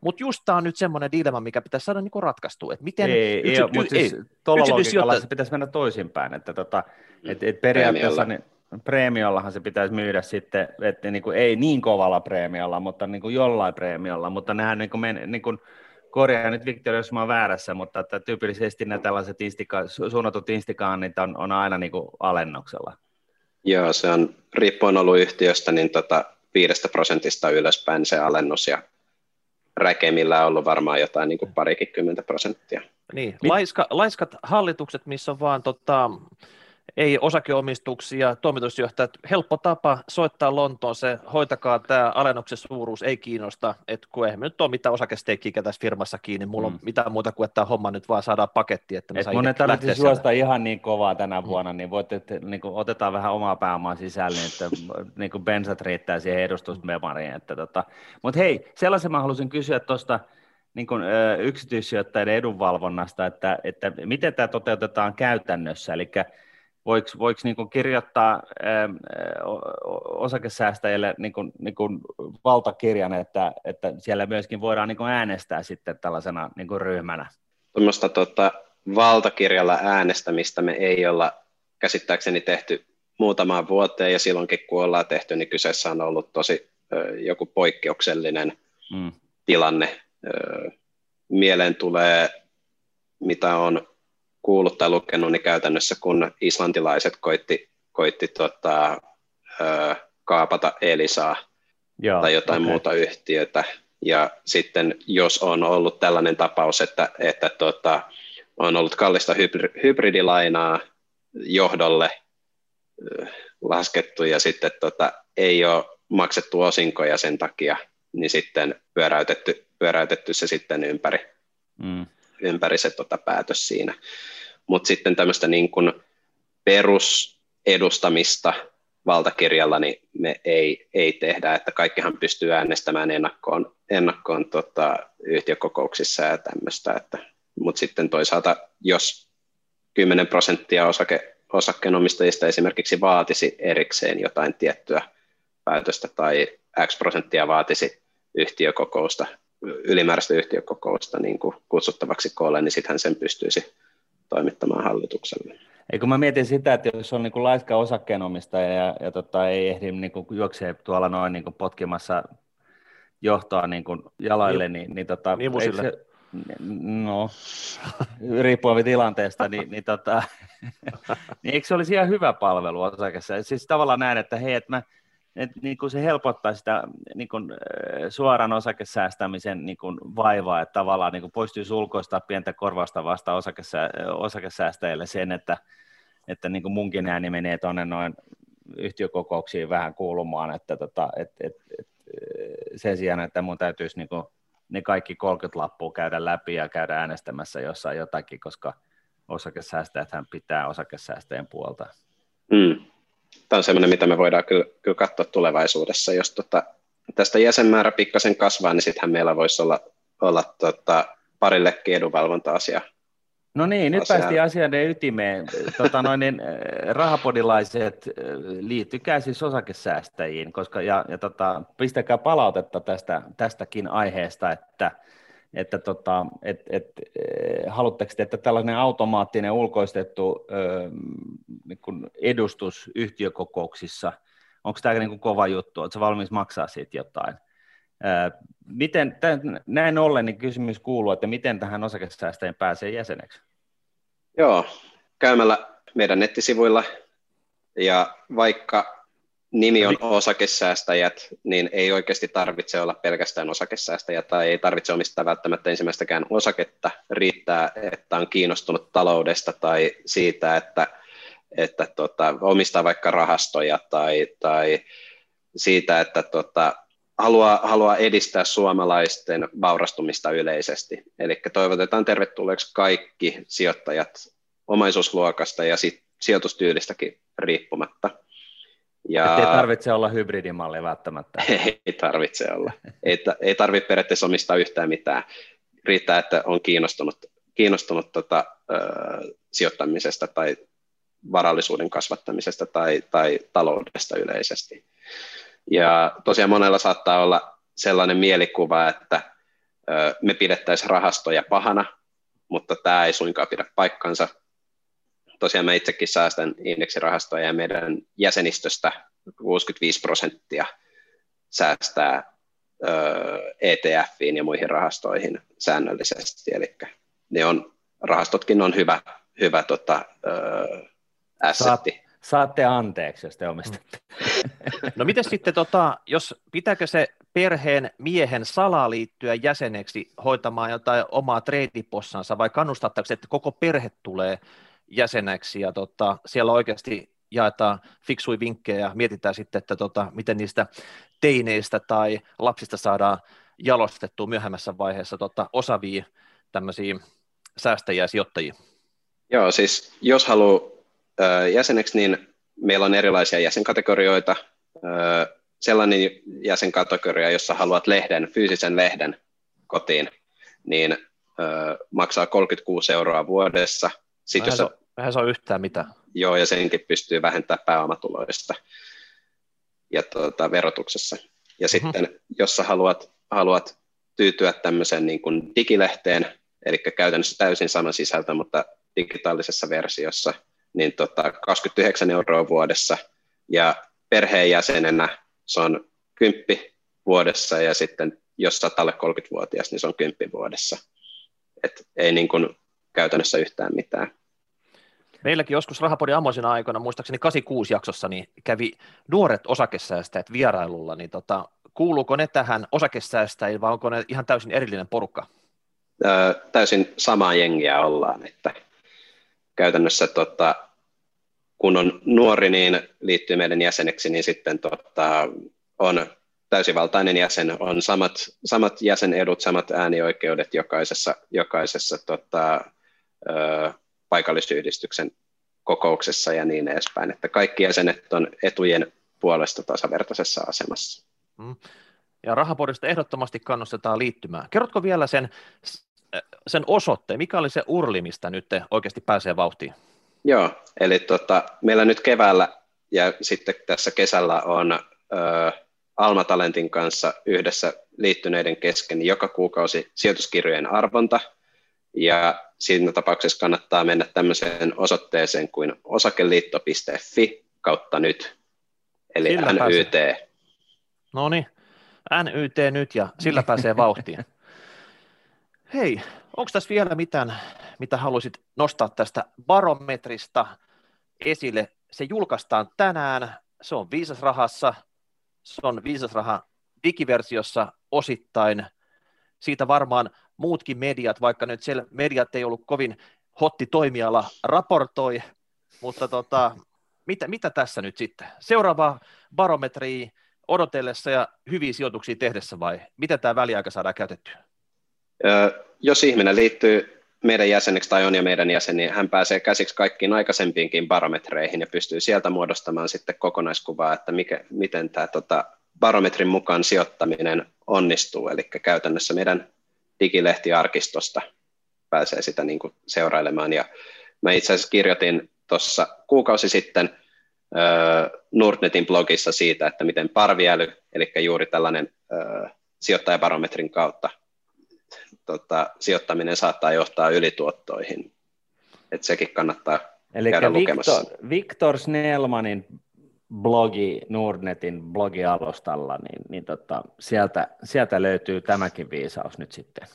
Mutta just tämä on nyt semmoinen dilemma, mikä pitäisi saada niinku ratkaistua. Että miten ei, yksity- ei, mutta siis tuolla logiikalla se pitäisi mennä toisinpäin. Että tota, et, et periaatteessa niin, preemiollahan se pitäisi myydä sitten, että niin kuin, ei niin kovalla preemiolla, mutta niin kuin jollain preemiolla, mutta nehän niin kuin, men, niin kuin korjaa nyt Victor, jos mä oon väärässä, mutta että tyypillisesti ne tällaiset instika, suunnatut instakaannit on, on aina niin kuin alennuksella. Joo, se on riippuen ollut yhtiöstä, niin tota, viidestä prosentista ylöspäin se alennus ja räkemillä on ollut varmaan jotain niin kuin parikin kymmentä prosenttia. Niin, laiska, laiskat hallitukset, missä on vaan tota, ei osakeomistuksia, toimitusjohtajat, helppo tapa soittaa Lontoon se, hoitakaa tämä alennuksen suuruus, ei kiinnosta, että kun eihän nyt ole mitään osakesteikkiä tässä firmassa kiinni, mulla mm. on mitään muuta kuin, että tämä homma nyt vaan saadaan paketti. Että Et mun ei tarvitse suosta ihan niin kovaa tänä mm. vuonna, niin voitte, että niin kuin, otetaan vähän omaa pääomaa sisälle, niin että niin kuin bensat riittää siihen edustusmemariin. Että, tota. Mutta hei, sellaisen mä haluaisin kysyä tuosta, niin kuin, ö, yksityissijoittajien edunvalvonnasta, että, että miten tämä toteutetaan käytännössä, eli voiko, voiko niin kirjoittaa ähm, osakesäästäjille niin kuin, niin kuin valtakirjan, että, että siellä myöskin voidaan niin äänestää sitten tällaisena niin kuin ryhmänä? Tuommoista tota, valtakirjalla äänestämistä me ei olla käsittääkseni tehty muutamaan vuoteen, ja silloinkin kun ollaan tehty, niin kyseessä on ollut tosi ö, joku poikkeuksellinen mm. tilanne. Ö, mieleen tulee, mitä on kuullut tai lukenut, niin käytännössä kun islantilaiset koitti, koitti tota, ö, kaapata Elisaa Joo, tai jotain okay. muuta yhtiötä, ja sitten jos on ollut tällainen tapaus, että, että tota, on ollut kallista hybridilainaa johdolle laskettu ja sitten tota, ei ole maksettu osinkoja sen takia, niin sitten pyöräytetty, pyöräytetty se sitten ympäri. Mm ympäri se tota, päätös siinä. Mutta sitten tämmöistä niin kuin perusedustamista valtakirjalla niin me ei, ei tehdä, että kaikkihan pystyy äänestämään ennakkoon, ennakkoon tota, yhtiökokouksissa ja tämmöistä, mutta sitten toisaalta jos 10 prosenttia osake, osakkeenomistajista esimerkiksi vaatisi erikseen jotain tiettyä päätöstä tai X prosenttia vaatisi yhtiökokousta ylimääräistä yhtiökokousta niin kuin kutsuttavaksi koolle, niin sittenhän sen pystyisi toimittamaan hallitukselle. Eikö mä mietin sitä, että jos on niin kuin laiska osakkeenomistaja ja, ja tota, ei ehdi niin kuin juoksee tuolla noin niin kuin potkimassa johtoa niin kuin jalaille, niin, niin, tota, se, no, riippuen tilanteesta, niin, niin, tota, niin eikö se olisi ihan hyvä palvelu osakessa? Siis tavallaan näin, että hei, että mä, että niin kuin se helpottaa sitä niin kuin, suoran osakesäästämisen niin kuin vaivaa, että tavallaan niin kuin poistuisi ulkoista pientä korvausta vasta osakesä, osakesäästäjille sen, että, että niin kuin munkin ääni menee tuonne noin yhtiökokouksiin vähän kuulumaan, että tota, et, et, et, sen sijaan, että mun täytyisi niin kuin, ne kaikki 30 lappua käydä läpi ja käydä äänestämässä jossain jotakin, koska osakesäästäjäthän pitää osakesäästäjien puolta. Mm tämä on sellainen, mitä me voidaan kyllä, kyllä katsoa tulevaisuudessa. Jos tota, tästä jäsenmäärä pikkasen kasvaa, niin sittenhän meillä voisi olla, olla tota, parillekin edunvalvonta-asia. No niin, nyt päästiin asioiden ytimeen. Tota, noin, niin, eh, rahapodilaiset eh, liittykää siis osakesäästäjiin, koska, ja, ja tota, pistäkää palautetta tästä, tästäkin aiheesta, että, että tota, et, et, eh, haluatteko te, että tällainen automaattinen ulkoistettu niin edustus yhtiökokouksissa, onko tämä niin kuin kova juttu, oletko valmis maksaa siitä jotain? Miten, näin ollen niin kysymys kuuluu, että miten tähän osakesäästäjien pääsee jäseneksi? Joo, käymällä meidän nettisivuilla ja vaikka nimi on osakesäästäjät, niin ei oikeasti tarvitse olla pelkästään osakesäästäjä tai ei tarvitse omistaa välttämättä ensimmäistäkään osaketta. Riittää, että on kiinnostunut taloudesta tai siitä, että, että tota, omistaa vaikka rahastoja tai, tai siitä, että tota, haluaa, haluaa edistää suomalaisten vaurastumista yleisesti. Eli toivotetaan tervetulleeksi kaikki sijoittajat omaisuusluokasta ja sit sijoitustyylistäkin riippumatta. Ja... ei tarvitse olla hybridimalli välttämättä. Ei tarvitse olla. Ei, ei tarvitse periaatteessa omistaa yhtään mitään. Riittää, että on kiinnostunut, kiinnostunut tota, ö, sijoittamisesta tai varallisuuden kasvattamisesta tai, tai taloudesta yleisesti. Ja tosiaan monella saattaa olla sellainen mielikuva, että me pidettäisiin rahastoja pahana, mutta tämä ei suinkaan pidä paikkansa. Tosiaan mä itsekin säästän indeksirahastoja ja meidän jäsenistöstä 65 prosenttia säästää ETFiin ja muihin rahastoihin säännöllisesti, eli ne on, rahastotkin on hyvä, hyvä tota, assetti saatte anteeksi, jos te omistatte. No miten sitten, tota, jos pitääkö se perheen miehen salaa liittyä jäseneksi hoitamaan jotain omaa treidipossansa vai kannustatteko, että koko perhe tulee jäseneksi ja tota, siellä oikeasti jaetaan fiksui vinkkejä ja mietitään sitten, että tota, miten niistä teineistä tai lapsista saadaan jalostettua myöhemmässä vaiheessa tota, osavia tämmöisiä säästäjiä ja sijoittajia. Joo, siis jos haluaa jäseneksi, niin meillä on erilaisia jäsenkategorioita. Sellainen jäsenkategoria, jossa haluat lehden, fyysisen lehden kotiin, niin maksaa 36 euroa vuodessa. Sitten jos vähän on yhtään mitä. Joo, ja senkin pystyy vähentämään pääomatuloista ja tuota, verotuksessa. Ja mm-hmm. sitten, jos sä haluat, haluat tyytyä tämmöiseen niin kuin digilehteen, eli käytännössä täysin sama sisältö, mutta digitaalisessa versiossa – niin tota, 29 euroa vuodessa ja perheenjäsenenä se on kymppi vuodessa ja sitten jos sä alle 30-vuotias, niin se on kymppi vuodessa. Et ei niin kuin käytännössä yhtään mitään. Meilläkin joskus Rahapodin ammoisina aikoina, muistaakseni 86 jaksossa, niin kävi nuoret osakesäästäjät vierailulla, niin tota, kuuluuko ne tähän osakesäästäjiin vai onko ne ihan täysin erillinen porukka? Öö, täysin samaa jengiä ollaan, että käytännössä tota, kun on nuori, niin liittyy meidän jäseneksi, niin sitten tota, on täysivaltainen jäsen, on samat, samat jäsenedut, samat äänioikeudet jokaisessa, jokaisessa tota, ö, paikallisyhdistyksen kokouksessa ja niin edespäin, että kaikki jäsenet on etujen puolesta tasavertaisessa asemassa. Mm. Ja rahapodista ehdottomasti kannustetaan liittymään. Kerrotko vielä sen sen osoitteen, mikä oli se urli, mistä nyt oikeasti pääsee vauhtiin? Joo, eli tota, meillä nyt keväällä ja sitten tässä kesällä on ö, Alma Talentin kanssa yhdessä liittyneiden kesken joka kuukausi sijoituskirjojen arvonta, ja siinä tapauksessa kannattaa mennä tämmöiseen osoitteeseen kuin osakeliitto.fi kautta nyt, eli sillä NYT. Pääsee. No niin, NYT nyt ja sillä pääsee vauhtiin. Hei, onko tässä vielä mitään, mitä haluaisit nostaa tästä barometrista esille? Se julkaistaan tänään, se on viisasrahassa, se on viisasraha digiversiossa osittain. Siitä varmaan muutkin mediat, vaikka nyt siellä mediat ei ollut kovin hotti toimiala, raportoi, mutta tota, mitä, mitä tässä nyt sitten? Seuraava barometri odotellessa ja hyviä sijoituksia tehdessä vai miten tämä väliaika saadaan käytettyä? Jos ihminen liittyy meidän jäseneksi tai on jo meidän jäsen, niin hän pääsee käsiksi kaikkiin aikaisempiinkin barometreihin ja pystyy sieltä muodostamaan sitten kokonaiskuvaa, että mikä, miten tämä tota, barometrin mukaan sijoittaminen onnistuu. Eli käytännössä meidän digilehtiarkistosta pääsee sitä niin kuin seurailemaan. Ja mä itse asiassa kirjoitin tuossa kuukausi sitten Nordnetin blogissa siitä, että miten parviäly, eli juuri tällainen sijoittajabarometrin kautta tota, sijoittaminen saattaa johtaa ylituottoihin. Että sekin kannattaa Eli käydä Victor, lukemassa. Victor Snellmanin blogi Nordnetin blogialustalla, niin, niin tota, sieltä, sieltä löytyy tämäkin viisaus nyt sitten.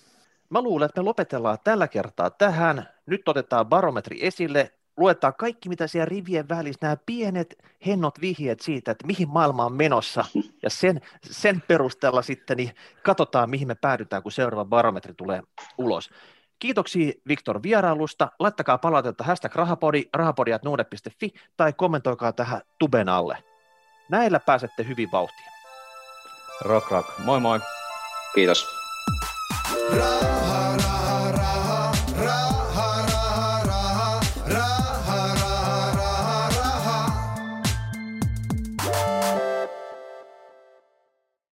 Mä luulen, että me lopetellaan tällä kertaa tähän. Nyt otetaan barometri esille luetaan kaikki, mitä siellä rivien välissä, nämä pienet hennot vihjeet siitä, että mihin maailma on menossa, ja sen, sen perusteella sitten niin katsotaan, mihin me päädytään, kun seuraava barometri tulee ulos. Kiitoksia Viktor vierailusta. Laittakaa palautetta hashtag rahapodi, rahapodi.nuude.fi tai kommentoikaa tähän tuben alle. Näillä pääsette hyvin vauhtiin. Rock rock. Moi moi. Kiitos. Raha.